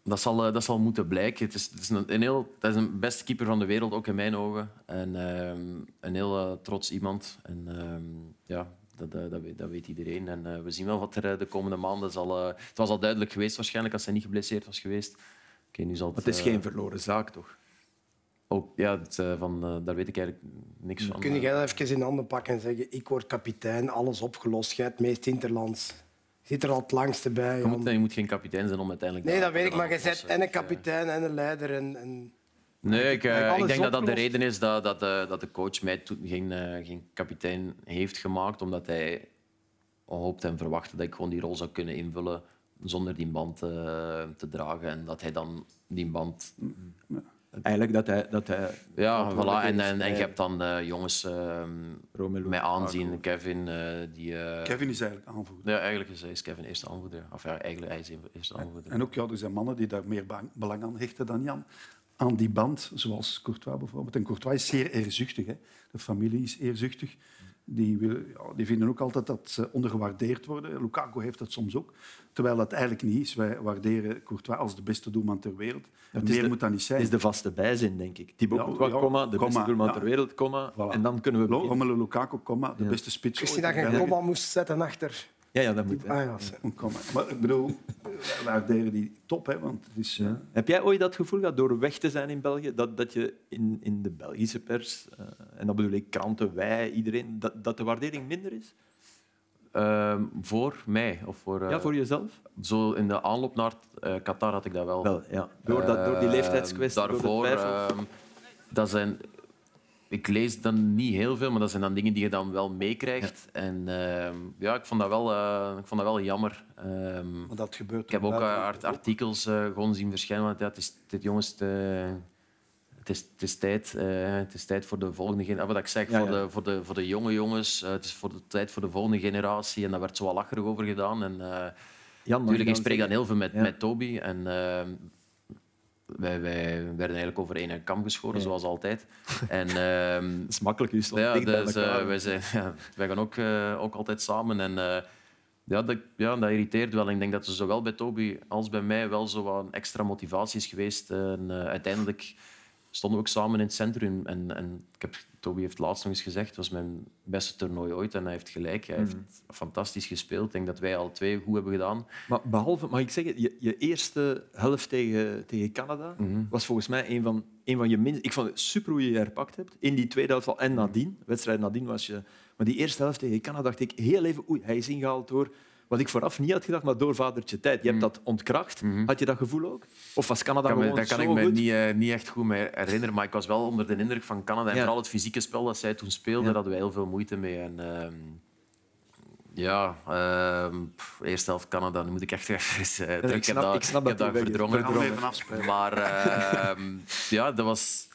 Speaker 3: Dat zal, dat zal moeten blijken. Het is, het is een, een heel, dat is een beste keeper van de wereld, ook in mijn ogen. En ehm, een heel trots iemand. En ehm, ja, dat, dat, weet, dat weet iedereen. En we zien wel wat er de komende maanden zal... het was al duidelijk geweest waarschijnlijk als hij niet geblesseerd was geweest. Oké, nu zal het...
Speaker 4: Het is geen verloren zaak, toch?
Speaker 3: Ook, ja, het, eh, van, eh, daar weet ik eigenlijk niks van.
Speaker 2: kun jij dat even in handen pakken en zeggen ik word kapitein, alles opgelost, jij het meest interlands. Zit er al het langste bij.
Speaker 3: je, moet, je moet geen kapitein zijn om uiteindelijk...
Speaker 2: Nee, dat weet ik, maar je bent
Speaker 3: lossen.
Speaker 2: en een
Speaker 3: eh,
Speaker 2: kapitein en een leider. En, en...
Speaker 3: Nee, ik, eh, ik denk dat dat de reden is dat, dat, eh, dat de coach mij toen geen, eh, geen kapitein heeft gemaakt, omdat hij gehoopt en verwacht dat ik gewoon die rol zou kunnen invullen zonder die band eh, te dragen. En dat hij dan die band...
Speaker 4: Eigenlijk dat hij... Dat hij
Speaker 3: Ja, voilà. En, en, en je hebt dan eh, jongens ehm
Speaker 4: Romelu
Speaker 3: mij aanzien. Kevin, eh, die... eh,
Speaker 5: Kevin is eigenlijk aanvoerder.
Speaker 3: Ja, eigenlijk is, is Kevin eerste aanvoerder. Of ja, eigenlijk hij is eerste aanvoerder.
Speaker 5: En ook ja, er zijn mannen die daar meer belang aan hechten dan Jan. Aan die band, zoals Courtois bijvoorbeeld. En Courtois is zeer eerzuchtig. Hè. De familie is eerzuchtig. Die, willen, die vinden ook altijd dat ze ondergewaardeerd worden. Lukaku heeft dat soms ook. Terwijl dat eigenlijk niet is. Wij waarderen Courtois als de beste doelman ter wereld.
Speaker 4: Het
Speaker 5: meer
Speaker 4: de-
Speaker 5: moet dat niet zijn.
Speaker 4: Dat is de vaste bijzin, denk ik. Thibaut
Speaker 5: Ja,
Speaker 4: Courtois,
Speaker 5: ja,
Speaker 4: comma, de beste
Speaker 5: comma,
Speaker 4: doelman
Speaker 5: ja.
Speaker 4: ter wereld, comma.
Speaker 5: Voilà.
Speaker 4: En dan kunnen we.
Speaker 5: Romelu Lukaku, comma, de
Speaker 4: Ja.
Speaker 5: beste spits.
Speaker 2: Ik zie
Speaker 5: ooit
Speaker 2: dat je een komma moest zetten achter.
Speaker 4: Ja, ja, dat moet.
Speaker 2: Ah, ja.
Speaker 5: Maar ik bedoel, wij waarderen die top. Hè, want het is, eh,
Speaker 4: Heb jij ooit dat gevoel gehad, door weg te zijn in België, dat, dat je in, in de Belgische pers, eh, en dat bedoel ik kranten, wij, iedereen, dat, dat de waardering minder is?
Speaker 3: Ehm, voor mij? Of voor, eh,
Speaker 4: ja, voor jezelf?
Speaker 3: Zo in de aanloop naar eh, Qatar had ik dat wel.
Speaker 4: Wel, ja. Door, dat, door die
Speaker 3: Eh,
Speaker 4: leeftijdskwestie,
Speaker 3: Daarvoor,
Speaker 4: door
Speaker 3: ehm, dat zijn, ik lees dan niet heel veel, maar dat zijn dan dingen die je dan wel meekrijgt. En ehm, ja, ik vond dat wel, eh, ik vond dat wel jammer.
Speaker 5: Maar dat gebeurt
Speaker 3: ik heb ook eh, art- artikels eh, gewoon zien verschijnen. Want ja, het is, het, jongens, het, het, is, het, is tijd, het is tijd voor de volgende generatie. Wat ik zeg,
Speaker 4: Ja,
Speaker 3: voor,
Speaker 4: ja.
Speaker 3: De, voor, de, voor de jonge jongens. het is voor de tijd voor de volgende generatie. En daar werd zo wel lacherig over gedaan. En,
Speaker 4: Jan,
Speaker 3: Natuurlijk, ik spreek dan heel veel met, met Toby. En ehm, wij, wij werden eigenlijk over één kam geschoren,
Speaker 4: Ja.
Speaker 3: zoals altijd. En ehm,
Speaker 4: Dat is makkelijk, stond
Speaker 3: ja, dus, eh, wij, zijn, ja, wij gaan ook, eh, ook altijd samen. En eh, ja, dat, ja, dat irriteert wel. Ik denk dat er zowel bij Toby als bij mij wel zo wat extra motivatie is geweest. En, uiteindelijk stonden we ook samen in het centrum. En, en ik heb, Toby heeft laatst nog eens gezegd, het was mijn beste toernooi ooit. En hij heeft gelijk. Hij heeft fantastisch gespeeld. Ik denk dat wij alle twee goed hebben gedaan.
Speaker 4: Maar behalve, mag ik zeggen, je, je eerste helft tegen, tegen Canada
Speaker 3: Mhm.
Speaker 4: was volgens mij een van, een van je minst... Ik vond het super hoe je je herpakt hebt. In die tweede helft al en nadien. Wedstrijd nadien was je... Maar die eerste helft tegen Canada dacht ik heel even... Oei, hij is ingehaald door... Wat ik vooraf niet had gedacht, maar door vadertje tijd. Je hebt dat ontkracht. Had je dat gevoel ook? Of was Canada
Speaker 3: kan me-
Speaker 4: gewoon
Speaker 3: dat kan
Speaker 4: zo
Speaker 3: ik me
Speaker 4: goed?
Speaker 3: niet, eh, niet echt goed mee herinneren, maar ik was wel onder de indruk van Canada. En
Speaker 4: Ja.
Speaker 3: vooral het fysieke spel dat zij toen speelden,
Speaker 4: Ja.
Speaker 3: daar hadden wij heel veel moeite mee. En, ehm, ja, ehm, pff, eerste helft Canada, nu moet ik echt even eh, terug.
Speaker 4: ik snap-
Speaker 3: dat,
Speaker 4: ik snap
Speaker 3: heb
Speaker 4: dat
Speaker 3: dat
Speaker 4: weg is.
Speaker 3: verdrongen.
Speaker 5: Afspelen.
Speaker 3: Maar ehm, ja, dat was...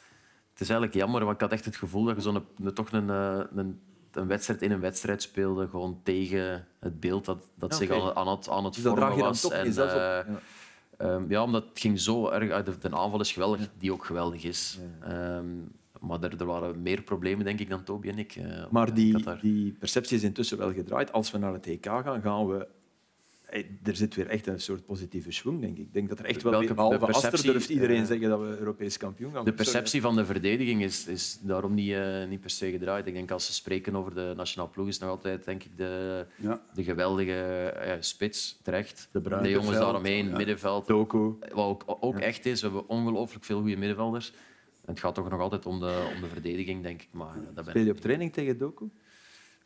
Speaker 3: Het is eigenlijk jammer, want ik had echt het gevoel dat je zo'n een, toch een, eh, een, een wedstrijd in een wedstrijd speelde, gewoon tegen het beeld dat, dat zich
Speaker 4: oké.
Speaker 3: aan, het, aan het
Speaker 4: Dus
Speaker 3: vormen was. En, eh,
Speaker 4: Ja.
Speaker 3: Ehm, ja, omdat het ging zo erg uit. De, de aanval is geweldig, die ook geweldig is. Ehm, maar er, er waren meer problemen, denk ik, dan Toby en ik. eh,
Speaker 4: Maar die, die perceptie is intussen wel gedraaid. Als we naar het EK gaan, gaan we... Eh, Er zit weer echt een soort positieve schwung, denk ik. Ik denk dat er echt wel
Speaker 3: Welke-
Speaker 4: behalve
Speaker 3: de perceptie,
Speaker 4: Aster, durft iedereen
Speaker 3: eh,
Speaker 4: zeggen dat we Europees kampioen gaan
Speaker 3: De perceptie van de verdediging is, is daarom niet, eh, niet per se gedraaid. Ik denk als ze spreken over de nationale ploeg, is nog altijd denk ik, de,
Speaker 5: Ja.
Speaker 3: de geweldige eh, spits terecht.
Speaker 4: De
Speaker 3: jongens
Speaker 4: de Veld,
Speaker 3: daaromheen,
Speaker 5: ja.
Speaker 3: middenveld.
Speaker 4: Doku.
Speaker 3: Wat ook, ook echt is, we hebben ongelooflijk veel goede middenvelders. En het gaat toch nog altijd om de, om de verdediging, denk ik. Maar dat ben
Speaker 4: Speel je op training tegen Doku?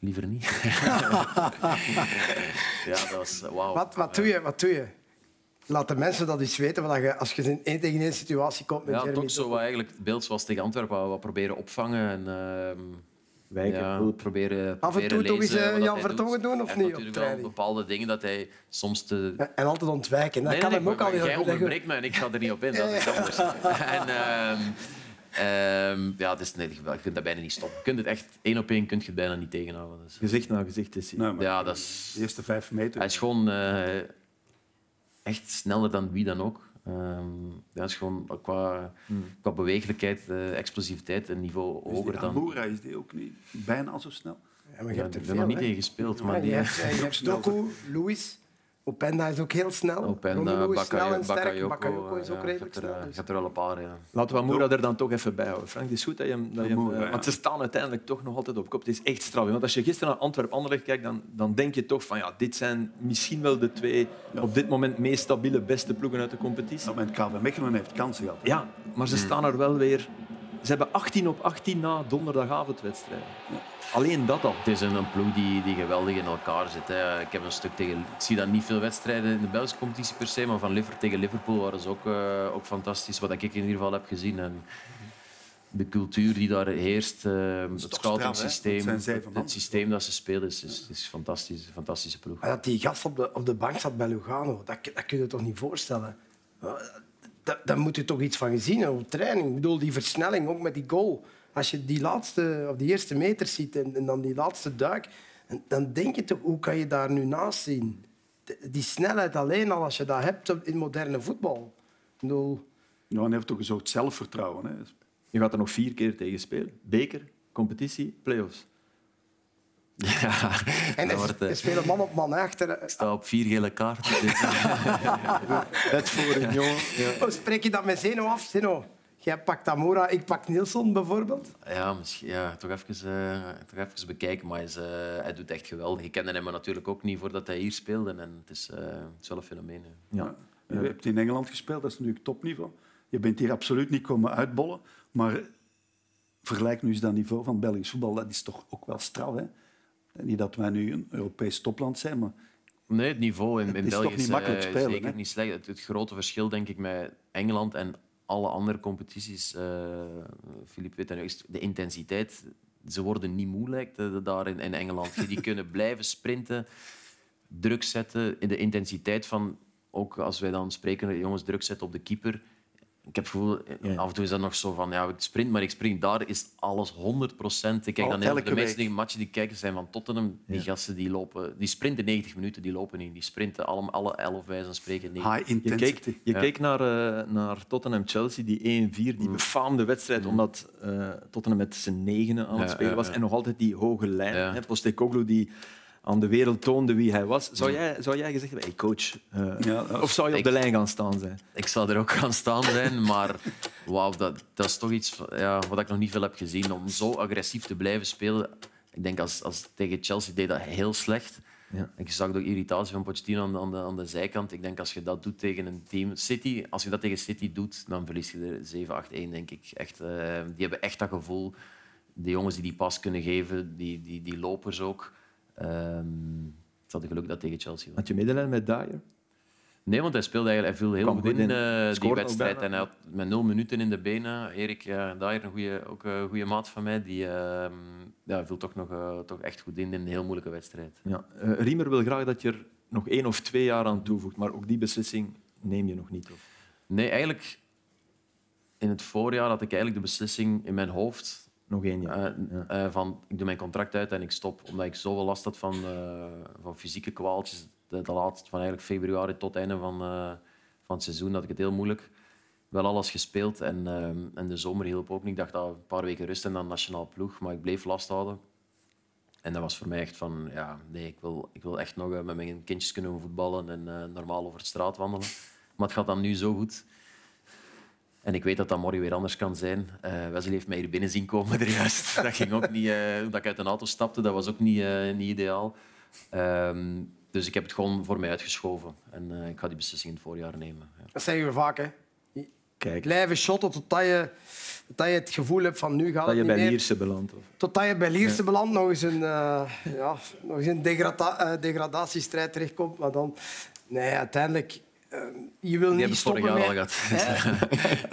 Speaker 3: Liever niet. ja, dat was... Wauw.
Speaker 2: Wat, wat, doe je, wat doe je? Laat de mensen dat eens weten. je, als je in één tegen één situatie komt met
Speaker 3: Ja,
Speaker 2: Jeremy
Speaker 3: toch zo wat eigenlijk het beeld zoals tegen Antwerpen, wat, proberen opvangen en ehm,
Speaker 4: Wijken,
Speaker 3: ja,
Speaker 4: hulp.
Speaker 3: proberen,
Speaker 2: Af en toe
Speaker 3: proberen
Speaker 2: toch eens
Speaker 3: lezen wat
Speaker 2: Jan Vertongen
Speaker 3: doet.
Speaker 2: doen of niet
Speaker 3: natuurlijk wel bepaalde dingen dat hij soms te...
Speaker 2: En altijd ontwijken. Dat
Speaker 3: Nee,
Speaker 2: kan
Speaker 3: nee,
Speaker 2: hem ook
Speaker 3: maar
Speaker 2: al heel
Speaker 3: Jij onderbreekt me en ik ga er niet op in. Dat is iets anders. En, ehm, ehm, ja, het is, nee, je kunt dat bijna niet stoppen. Je kunt het echt één op één kunt je het bijna niet tegenhouden. Dus.
Speaker 4: Gezicht na gezicht is hij.
Speaker 3: Ja, dat is...
Speaker 5: De eerste vijf meter.
Speaker 3: Hij is gewoon eh, echt sneller dan wie dan ook. Ehm ja, hij is gewoon qua, qua bewegelijkheid, eh, explosiviteit een niveau
Speaker 5: die
Speaker 3: hoger dan.
Speaker 5: Amoura is die ook niet bijna zo snel.
Speaker 2: Ja, maar je
Speaker 3: Ja,
Speaker 2: hebt
Speaker 3: ik
Speaker 2: er
Speaker 3: nog niet tegen gespeeld,
Speaker 2: Ja,
Speaker 3: maar die.
Speaker 2: Doku, Louis. Openda is ook heel snel.
Speaker 3: Openda,
Speaker 2: is snel en sterk.
Speaker 3: Bakayoko,
Speaker 2: Bakayoko is ook
Speaker 3: ja,
Speaker 2: redelijk snel. dus.
Speaker 3: je hebt er wel een paar, ja.
Speaker 4: Laten we Amoura er dan toch even bij houden. Frank, het is goed dat je hem... Dat je hem,
Speaker 5: Amoura,
Speaker 4: eh,
Speaker 5: ja.
Speaker 4: Want ze staan uiteindelijk toch nog altijd op kop. Het is echt straf. Want als je gisteren naar Antwerp-Anderlecht kijkt, dan, dan denk je toch van ja, dit zijn misschien wel de twee op dit moment meest stabiele, beste ploegen uit de competitie.
Speaker 5: Ja, maar KV Mechelen heeft kansen gehad.
Speaker 4: Ja, maar ze staan er wel weer... Ze hebben 18 op 18 na donderdagavondwedstrijden. Alleen dat al.
Speaker 3: Het is een, een ploeg die, die geweldig in elkaar zit. Hè. Ik heb een stuk tegen... Ik zie dan niet veel wedstrijden in de Belgische competitie per se, maar van Liverpool tegen Liverpool waren ze ook, eh, ook fantastisch, wat ik in ieder geval heb gezien. En de cultuur die daar heerst, uh, het scouting-systeem?
Speaker 5: Dat
Speaker 3: het, systeem dat ze spelen, is, is, is fantastisch, een fantastische ploeg.
Speaker 2: Maar dat die gast op de, op de bank zat bij Lugano, dat, dat kun je je toch niet voorstellen? Daar, moet je toch iets van gezien op training. Ik bedoel, die versnelling, ook met die goal. Als je die, laatste, of die eerste meter ziet en, dan die laatste duik, dan denk je toch, hoe kan je daar nu naast zien? Die snelheid alleen al, als je dat hebt in moderne voetbal. Ik bedoel,
Speaker 5: Ja, en hij heeft toch een zelfvertrouwen. Hè.
Speaker 4: Je gaat er nog vier keer tegen spelen. Beker, competitie, play-offs.
Speaker 3: Ja,
Speaker 2: en
Speaker 3: dat
Speaker 2: er,
Speaker 3: wordt, eh,
Speaker 2: er spelen man op man achter.
Speaker 3: ik sta op vier gele kaarten. dus,
Speaker 4: Het voor een jongen. Ja.
Speaker 2: Oh, spreek je dat met Zeno af? Zeno, jij pakt Tamora, ik pak Nielsen bijvoorbeeld.
Speaker 3: Ja, misschien, ja toch, even, eh, toch even bekijken. Maar hij, is, eh, hij doet echt geweldig. Ik kende hem natuurlijk ook niet voordat hij hier speelde. En het is, eh, het is wel een fenomeen.
Speaker 4: Ja.
Speaker 5: Je hebt in Engeland gespeeld, dat is natuurlijk topniveau. Je bent hier absoluut niet komen uitbollen. Maar vergelijk nu eens dat niveau van Belgisch voetbal. Dat is toch ook wel straf. Hè? Niet dat wij nu een Europees topland zijn, maar
Speaker 3: Nee, het niveau in, in
Speaker 5: Het is
Speaker 3: België
Speaker 5: toch niet makkelijk
Speaker 3: eh,
Speaker 5: spelen,
Speaker 3: zeker
Speaker 5: hè?
Speaker 3: niet slecht. Het, het grote verschil denk ik met Engeland en alle andere competities, Filip weet dat nu, is de intensiteit. Ze worden niet moe, lijkt het, daar in, in Engeland. Die kunnen blijven sprinten, druk zetten. In de intensiteit van, ook als wij dan spreken, jongens, druk zetten op de keeper. Ik heb het gevoel,
Speaker 4: Ja.
Speaker 3: af en toe is dat nog zo van, ja, ik sprint, maar ik spring. Daar is alles 100 procent. Ik kijk
Speaker 5: Oh,
Speaker 3: dan heel
Speaker 5: elke
Speaker 3: de mensen
Speaker 5: week.
Speaker 3: die matchen die kijken zijn van Tottenham. Die
Speaker 4: Ja.
Speaker 3: gasten die lopen, die sprinten 90 minuten, die lopen niet. Die sprinten alle, alle 11 wijze van spreken. 90.
Speaker 5: high
Speaker 4: Je
Speaker 5: intensity.
Speaker 4: keek, je
Speaker 3: Ja.
Speaker 4: keek naar, eh, naar Tottenham-Chelsea, die 1-4, die befaamde wedstrijd, omdat eh, Tottenham met zijn negenen aan het
Speaker 3: Ja,
Speaker 4: spelen was.
Speaker 3: ja.
Speaker 4: En nog altijd die hoge lijn.
Speaker 3: Ja.
Speaker 4: Hè, Postecoglou die aan de wereld toonde wie hij was. Zou jij, zou jij gezegd hebben, hey coach, eh,
Speaker 5: Ja,
Speaker 4: of zou je op
Speaker 3: Ik-
Speaker 4: de lijn gaan staan zijn?
Speaker 3: Ik zal er ook gaan staan zijn, maar wauw, dat, dat is toch iets ja, wat ik nog niet veel heb gezien. Om zo agressief te blijven spelen. Ik denk als, als tegen Chelsea deed dat heel slecht.
Speaker 4: Ja.
Speaker 3: Ik zag ook irritatie van Pochettino aan de, aan, de, aan de zijkant. Ik denk als je dat doet tegen een team... City, als je dat tegen City doet, dan verlies je er 7-8-1, denk ik. Echt, eh, die hebben echt dat gevoel. De jongens die die pas kunnen geven, die, die, die lopers ook. Ehm ze hadden geluk dat tegen Chelsea was.
Speaker 4: Had je medelijden met Dyer?
Speaker 3: Nee, want hij speelde eigenlijk, hij viel heel goed in,
Speaker 4: in.
Speaker 3: eh, die wedstrijd. En hij had met nul minuten in de benen. Erik ja, Dyer, een goede, ook een goede maat van mij, die ehm, ja, viel toch, nog, eh, toch echt goed in in een heel moeilijke wedstrijd.
Speaker 4: Ja. Eh, Riemer wil graag dat je er nog één of twee jaar aan toevoegt, maar ook die beslissing neem je nog niet. Of?
Speaker 3: Nee, eigenlijk in het voorjaar had ik eigenlijk de beslissing in mijn hoofd
Speaker 4: Nog één jaar.
Speaker 3: eh,
Speaker 4: Ja.
Speaker 3: eh, van ik doe mijn contract uit en ik stop. Omdat ik zoveel last had van, eh, van fysieke kwaaltjes. De, de laatste, van eigenlijk februari tot einde van, van het seizoen had ik het heel moeilijk. Wel alles gespeeld en, en de zomer hielp ook niet. Ik dacht dat een paar weken rust en dan nationaal ploeg. Maar ik bleef last houden. En dat was voor mij echt van, ja, nee, ik wil, ik wil echt nog met mijn kindjes kunnen voetballen en normaal over de straat wandelen. Maar het gaat dan nu zo goed. En ik weet dat dat morgen weer anders kan zijn. Eh Wesley heeft mij hier binnen zien komen er juist. Dat ging ook niet... eh, dat ik uit een auto stapte, dat was ook niet, eh, niet ideaal. Ehm, dus ik heb het gewoon voor mij uitgeschoven. En eh, ik ga die beslissing in het voorjaar nemen. Ja.
Speaker 2: Dat zeggen we vaak. Hè.
Speaker 4: Kijk,
Speaker 2: Blijven shotten totdat je, totdat je het gevoel hebt van nu gaat
Speaker 4: dat
Speaker 2: het
Speaker 4: je
Speaker 2: niet
Speaker 4: bij
Speaker 2: meer.
Speaker 4: Lierse belandt. Of...
Speaker 2: Totdat je bij Lierse belandt nog eens een, eh, ja, nog eens een degrada eh, degradatiestrijd terechtkomt. Maar dan, nee, uiteindelijk, eh, je wil
Speaker 3: Die
Speaker 2: niet
Speaker 3: hebben
Speaker 2: stoppen
Speaker 3: vorig jaar
Speaker 2: met,
Speaker 3: al gehad.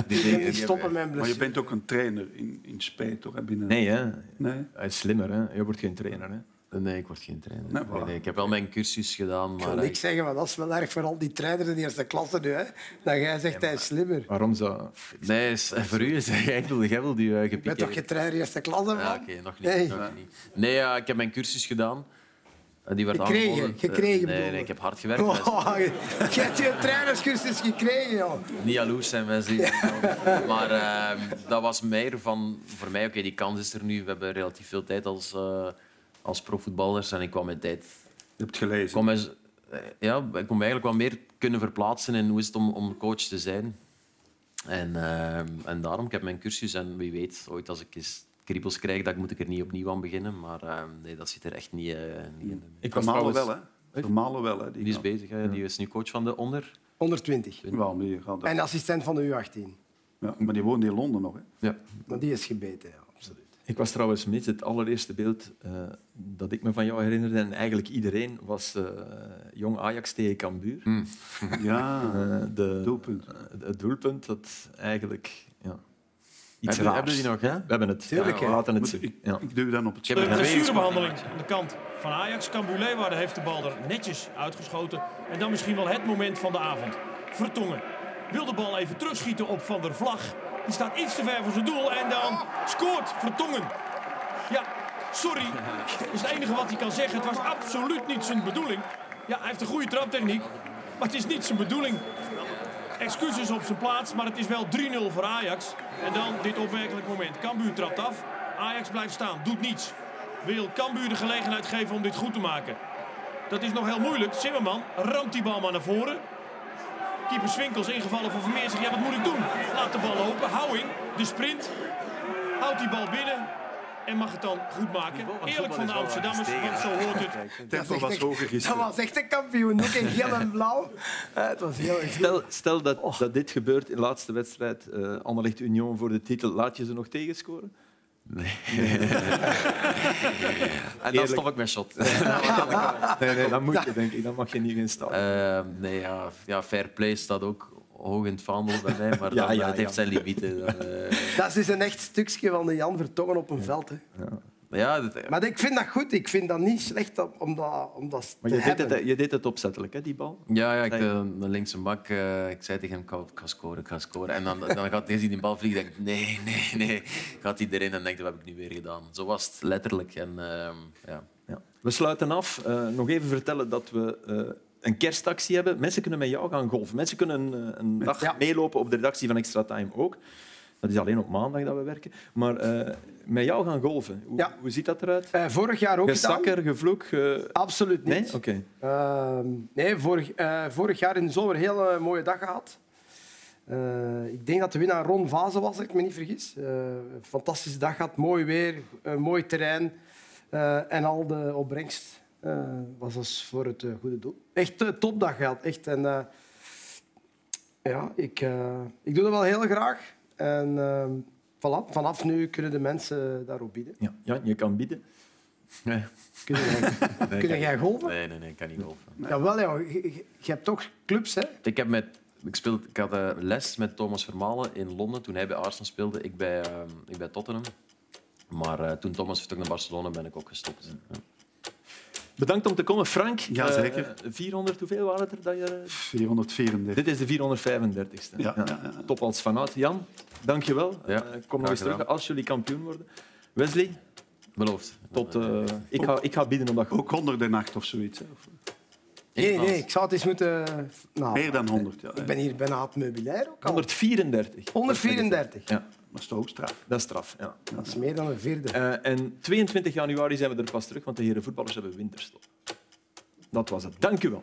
Speaker 2: Hè? je wil niet stoppen met
Speaker 5: Maar je bent ook een trainer in, in spe, toch? Binnen...
Speaker 4: Nee, hè?
Speaker 5: Nee?
Speaker 4: hij is slimmer. Hè? Je wordt geen trainer. Hè?
Speaker 3: Nee, ik word geen trainer.
Speaker 5: Nee,
Speaker 3: Nee,
Speaker 5: voilà.
Speaker 3: nee, ik heb wel mijn cursus gedaan,
Speaker 2: Ik wil
Speaker 3: maar...
Speaker 2: niks zeggen, maar dat is wel erg voor al die trainers in de eerste klasse nu. Hè? Dat jij zegt, hij is slimmer.
Speaker 4: Waarom zou...
Speaker 3: Nee, is- voor u is jij wil, jij wil die uh,
Speaker 2: Je bent toch geen trainer eerste klasse, man?
Speaker 3: Ja, oké, nog niet.
Speaker 2: Nee.
Speaker 3: nog niet. Nee, ja, ik heb mijn cursus gedaan. En die werd
Speaker 2: Gekregen,
Speaker 3: aangeboden.
Speaker 2: gekregen,
Speaker 3: Nee, nee,
Speaker 2: ik.
Speaker 3: heb hard gewerkt.
Speaker 2: Oh, je je hebt je trainerscursus gekregen, joh.
Speaker 3: Niet jaloers zijn mensen. maar ehm, dat was meer van... Voor mij, oké, die kans is er nu. We hebben relatief veel tijd als, eh, als profvoetballers. En ik kwam mijn tijd...
Speaker 5: Je hebt gelezen.
Speaker 3: Eh, ja, ik kon me eigenlijk wat meer kunnen verplaatsen in hoe is het om, om coach te zijn. En, ehm, en daarom, ik heb mijn cursus. En wie weet, ooit als ik eens kriebels krijg, dan moet ik er niet opnieuw aan beginnen. Maar ehm, nee, dat zit er echt niet, eh, niet in.
Speaker 4: Ik was
Speaker 5: Vermalen
Speaker 4: trouwens...
Speaker 5: wel, hè? Vermalen wel, hè?
Speaker 3: Die is
Speaker 5: gaan.
Speaker 3: bezig. Hè. Die is nu coach van de onder.
Speaker 2: 120.
Speaker 5: Wel, die gaat-
Speaker 2: En assistent van de U18.
Speaker 5: ja, maar die woont in Londen nog, hè?
Speaker 3: Ja.
Speaker 2: Maar die is gebeten, ja, absoluut.
Speaker 4: Ik was trouwens mis. Het allereerste beeld eh, dat ik me van jou herinnerde, en eigenlijk iedereen, was eh, jong Ajax tegen Cambuur.
Speaker 5: Ja,
Speaker 4: Eh, de,
Speaker 5: doelpunt.
Speaker 4: eh, het doelpunt dat eigenlijk... Ja. Iets
Speaker 3: Hebben,
Speaker 4: raars.
Speaker 3: hebben die nog, hè?
Speaker 4: We hebben het.
Speaker 2: Tuurlijk,
Speaker 4: Ja, we laten het zien.
Speaker 5: Ik,
Speaker 4: Ja.
Speaker 5: ik duw dan op het
Speaker 8: De blessurebehandeling aan de kant van Ajax. Cambuur Leeuwarden heeft de bal er netjes uitgeschoten. En dan misschien wel het moment van de avond. Vertongen wil de bal even terugschieten op Van der Vlag. Die staat iets te ver voor zijn doel. En dan scoort Vertongen. Ja, sorry. Dat is het enige wat hij kan zeggen. Het was absoluut niet zijn bedoeling. Ja, hij heeft een goede traptechniek. Maar het is niet zijn bedoeling. Excuses op zijn plaats, maar het is wel 3-0 voor Ajax. En dan dit opmerkelijk moment. Cambuur trapt af. Ajax blijft staan, doet niets. Wil Cambuur de gelegenheid geven om dit goed te maken? Dat is nog heel moeilijk. Zimmerman ramt die bal maar naar voren. Keeper Swinkels ingevallen voor Vermeer. Zegt, ja, wat moet ik doen? Laat de bal lopen. Houwing, de sprint. Houdt die bal binnen. En mag het dan goed maken. Eerlijk van de Amsterdammers, want zo hoort het.
Speaker 5: Tempo
Speaker 2: Dat
Speaker 5: was
Speaker 2: Dat was echt een kampioen. Ook in geel en blauw. Eh, het was heel erg
Speaker 4: Stel, stel dat, dat dit gebeurt in de laatste wedstrijd, eh Anderlecht Union voor de titel, laat je ze nog tegenscoren?
Speaker 3: En dan stop ik met shot.
Speaker 4: Nee, nee, dat moet je, denk ik. Dan mag je niet in staan.
Speaker 3: Eh, nee, ja, ja, fair play staat ook hoog in het vaandel bij mij, maar
Speaker 4: Ja,
Speaker 3: dan,
Speaker 4: ja,
Speaker 3: het heeft zijn limieten. Dan, eh,
Speaker 2: Dat is dus een echt stukje van de Jan Vertongen op een veld. Hè.
Speaker 3: ja, dat,
Speaker 2: Maar ik vind dat goed. Ik vind dat niet slecht om- dat, om dat
Speaker 4: Maar
Speaker 2: te
Speaker 4: je deed,
Speaker 2: hebben.
Speaker 4: het, je deed het opzettelijk, hè, die bal?
Speaker 3: ja, ja ik, eh, de linkse bak, eh, ik zei tegen hem, ik ga, scoren, ik ga scoren. En dan, dan gaat hij zien die bal vliegen, denk ik, nee, nee, nee. Gaat hij erin en denkt, wat heb ik nu weer gedaan? Zo was het letterlijk. En, ehm, ja.
Speaker 4: Ja. We sluiten af. Eh, nog even vertellen dat we eh, een kerstactie hebben. Mensen kunnen met jou gaan golfen. Mensen kunnen eh, een dag
Speaker 2: Ja.
Speaker 4: meelopen op de redactie van Extra Time ook. Dat is alleen op maandag dat we werken. Maar eh, met jou gaan golfen. Hoe,
Speaker 2: Ja.
Speaker 4: hoe ziet dat eruit?
Speaker 2: Eh, vorig jaar ook gedaan.
Speaker 4: Gezakker, gevloek? ge-
Speaker 2: Absoluut niet.
Speaker 4: Nee? Oké.
Speaker 2: Ehm, nee, vorig, vorig jaar in de zomer een hele mooie dag gehad. Eh, ik denk dat de winnaar Ron Vaze was, als ik me niet vergis. Een fantastische dag gehad, mooi weer, een mooi terrein. En al de opbrengst was dus voor het eh, goede doel. Echt een topdag gehad, echt. En, eh, ja, ik, eh, ik doe dat wel heel graag. En ehm, voilà, vanaf nu kunnen de mensen daarop bieden.
Speaker 4: Ja. ja, je kan bieden.
Speaker 3: Nee,
Speaker 2: Kun jij,
Speaker 3: nee,
Speaker 2: kun
Speaker 3: kan
Speaker 2: jij golven?
Speaker 3: Nee, nee, nee, ik kan niet golfen.
Speaker 2: Jawel, ja. Je, je- je hebt toch clubs, hè?
Speaker 3: Ik, heb met, ik, speelde, ik had eh, les met Thomas Vermalen in Londen toen hij bij Arsenal speelde. Ik bij, ehm, ik bij Tottenham. Maar eh, toen Thomas vertrok naar Barcelona ben ik ook gestopt. Ja.
Speaker 4: Bedankt om te komen, Frank.
Speaker 5: Ja,
Speaker 4: Eh,
Speaker 5: zeker.
Speaker 4: 400, hoeveel waren het er? Dat je...
Speaker 5: 434.
Speaker 4: Dit is de 435ste.
Speaker 5: Ja, ja, ja.
Speaker 4: Top als fanaat. Jan, dank je wel.
Speaker 3: Ja,
Speaker 4: Eh, kom nog eens terug als jullie kampioen worden. Wesley,
Speaker 3: Beloofd.
Speaker 4: tot, eh, ik, ga, ik ga bieden op dat goed.
Speaker 5: Ook 108 of zoiets. hè. Of
Speaker 2: Nee, nee, ik zou het eens moeten... Nou,
Speaker 5: meer dan 100. Ja.
Speaker 2: Ik ben hier bijna het meubilair ook al.
Speaker 4: 134.
Speaker 2: 134.
Speaker 4: Ja,
Speaker 5: Dat is toch ook straf.
Speaker 4: dat is straf. Ja.
Speaker 2: Dat is meer dan een vierde.
Speaker 4: Eh, en 22 januari zijn we er pas terug, want de heren voetballers hebben winterstop. Dat was het. Dank u wel.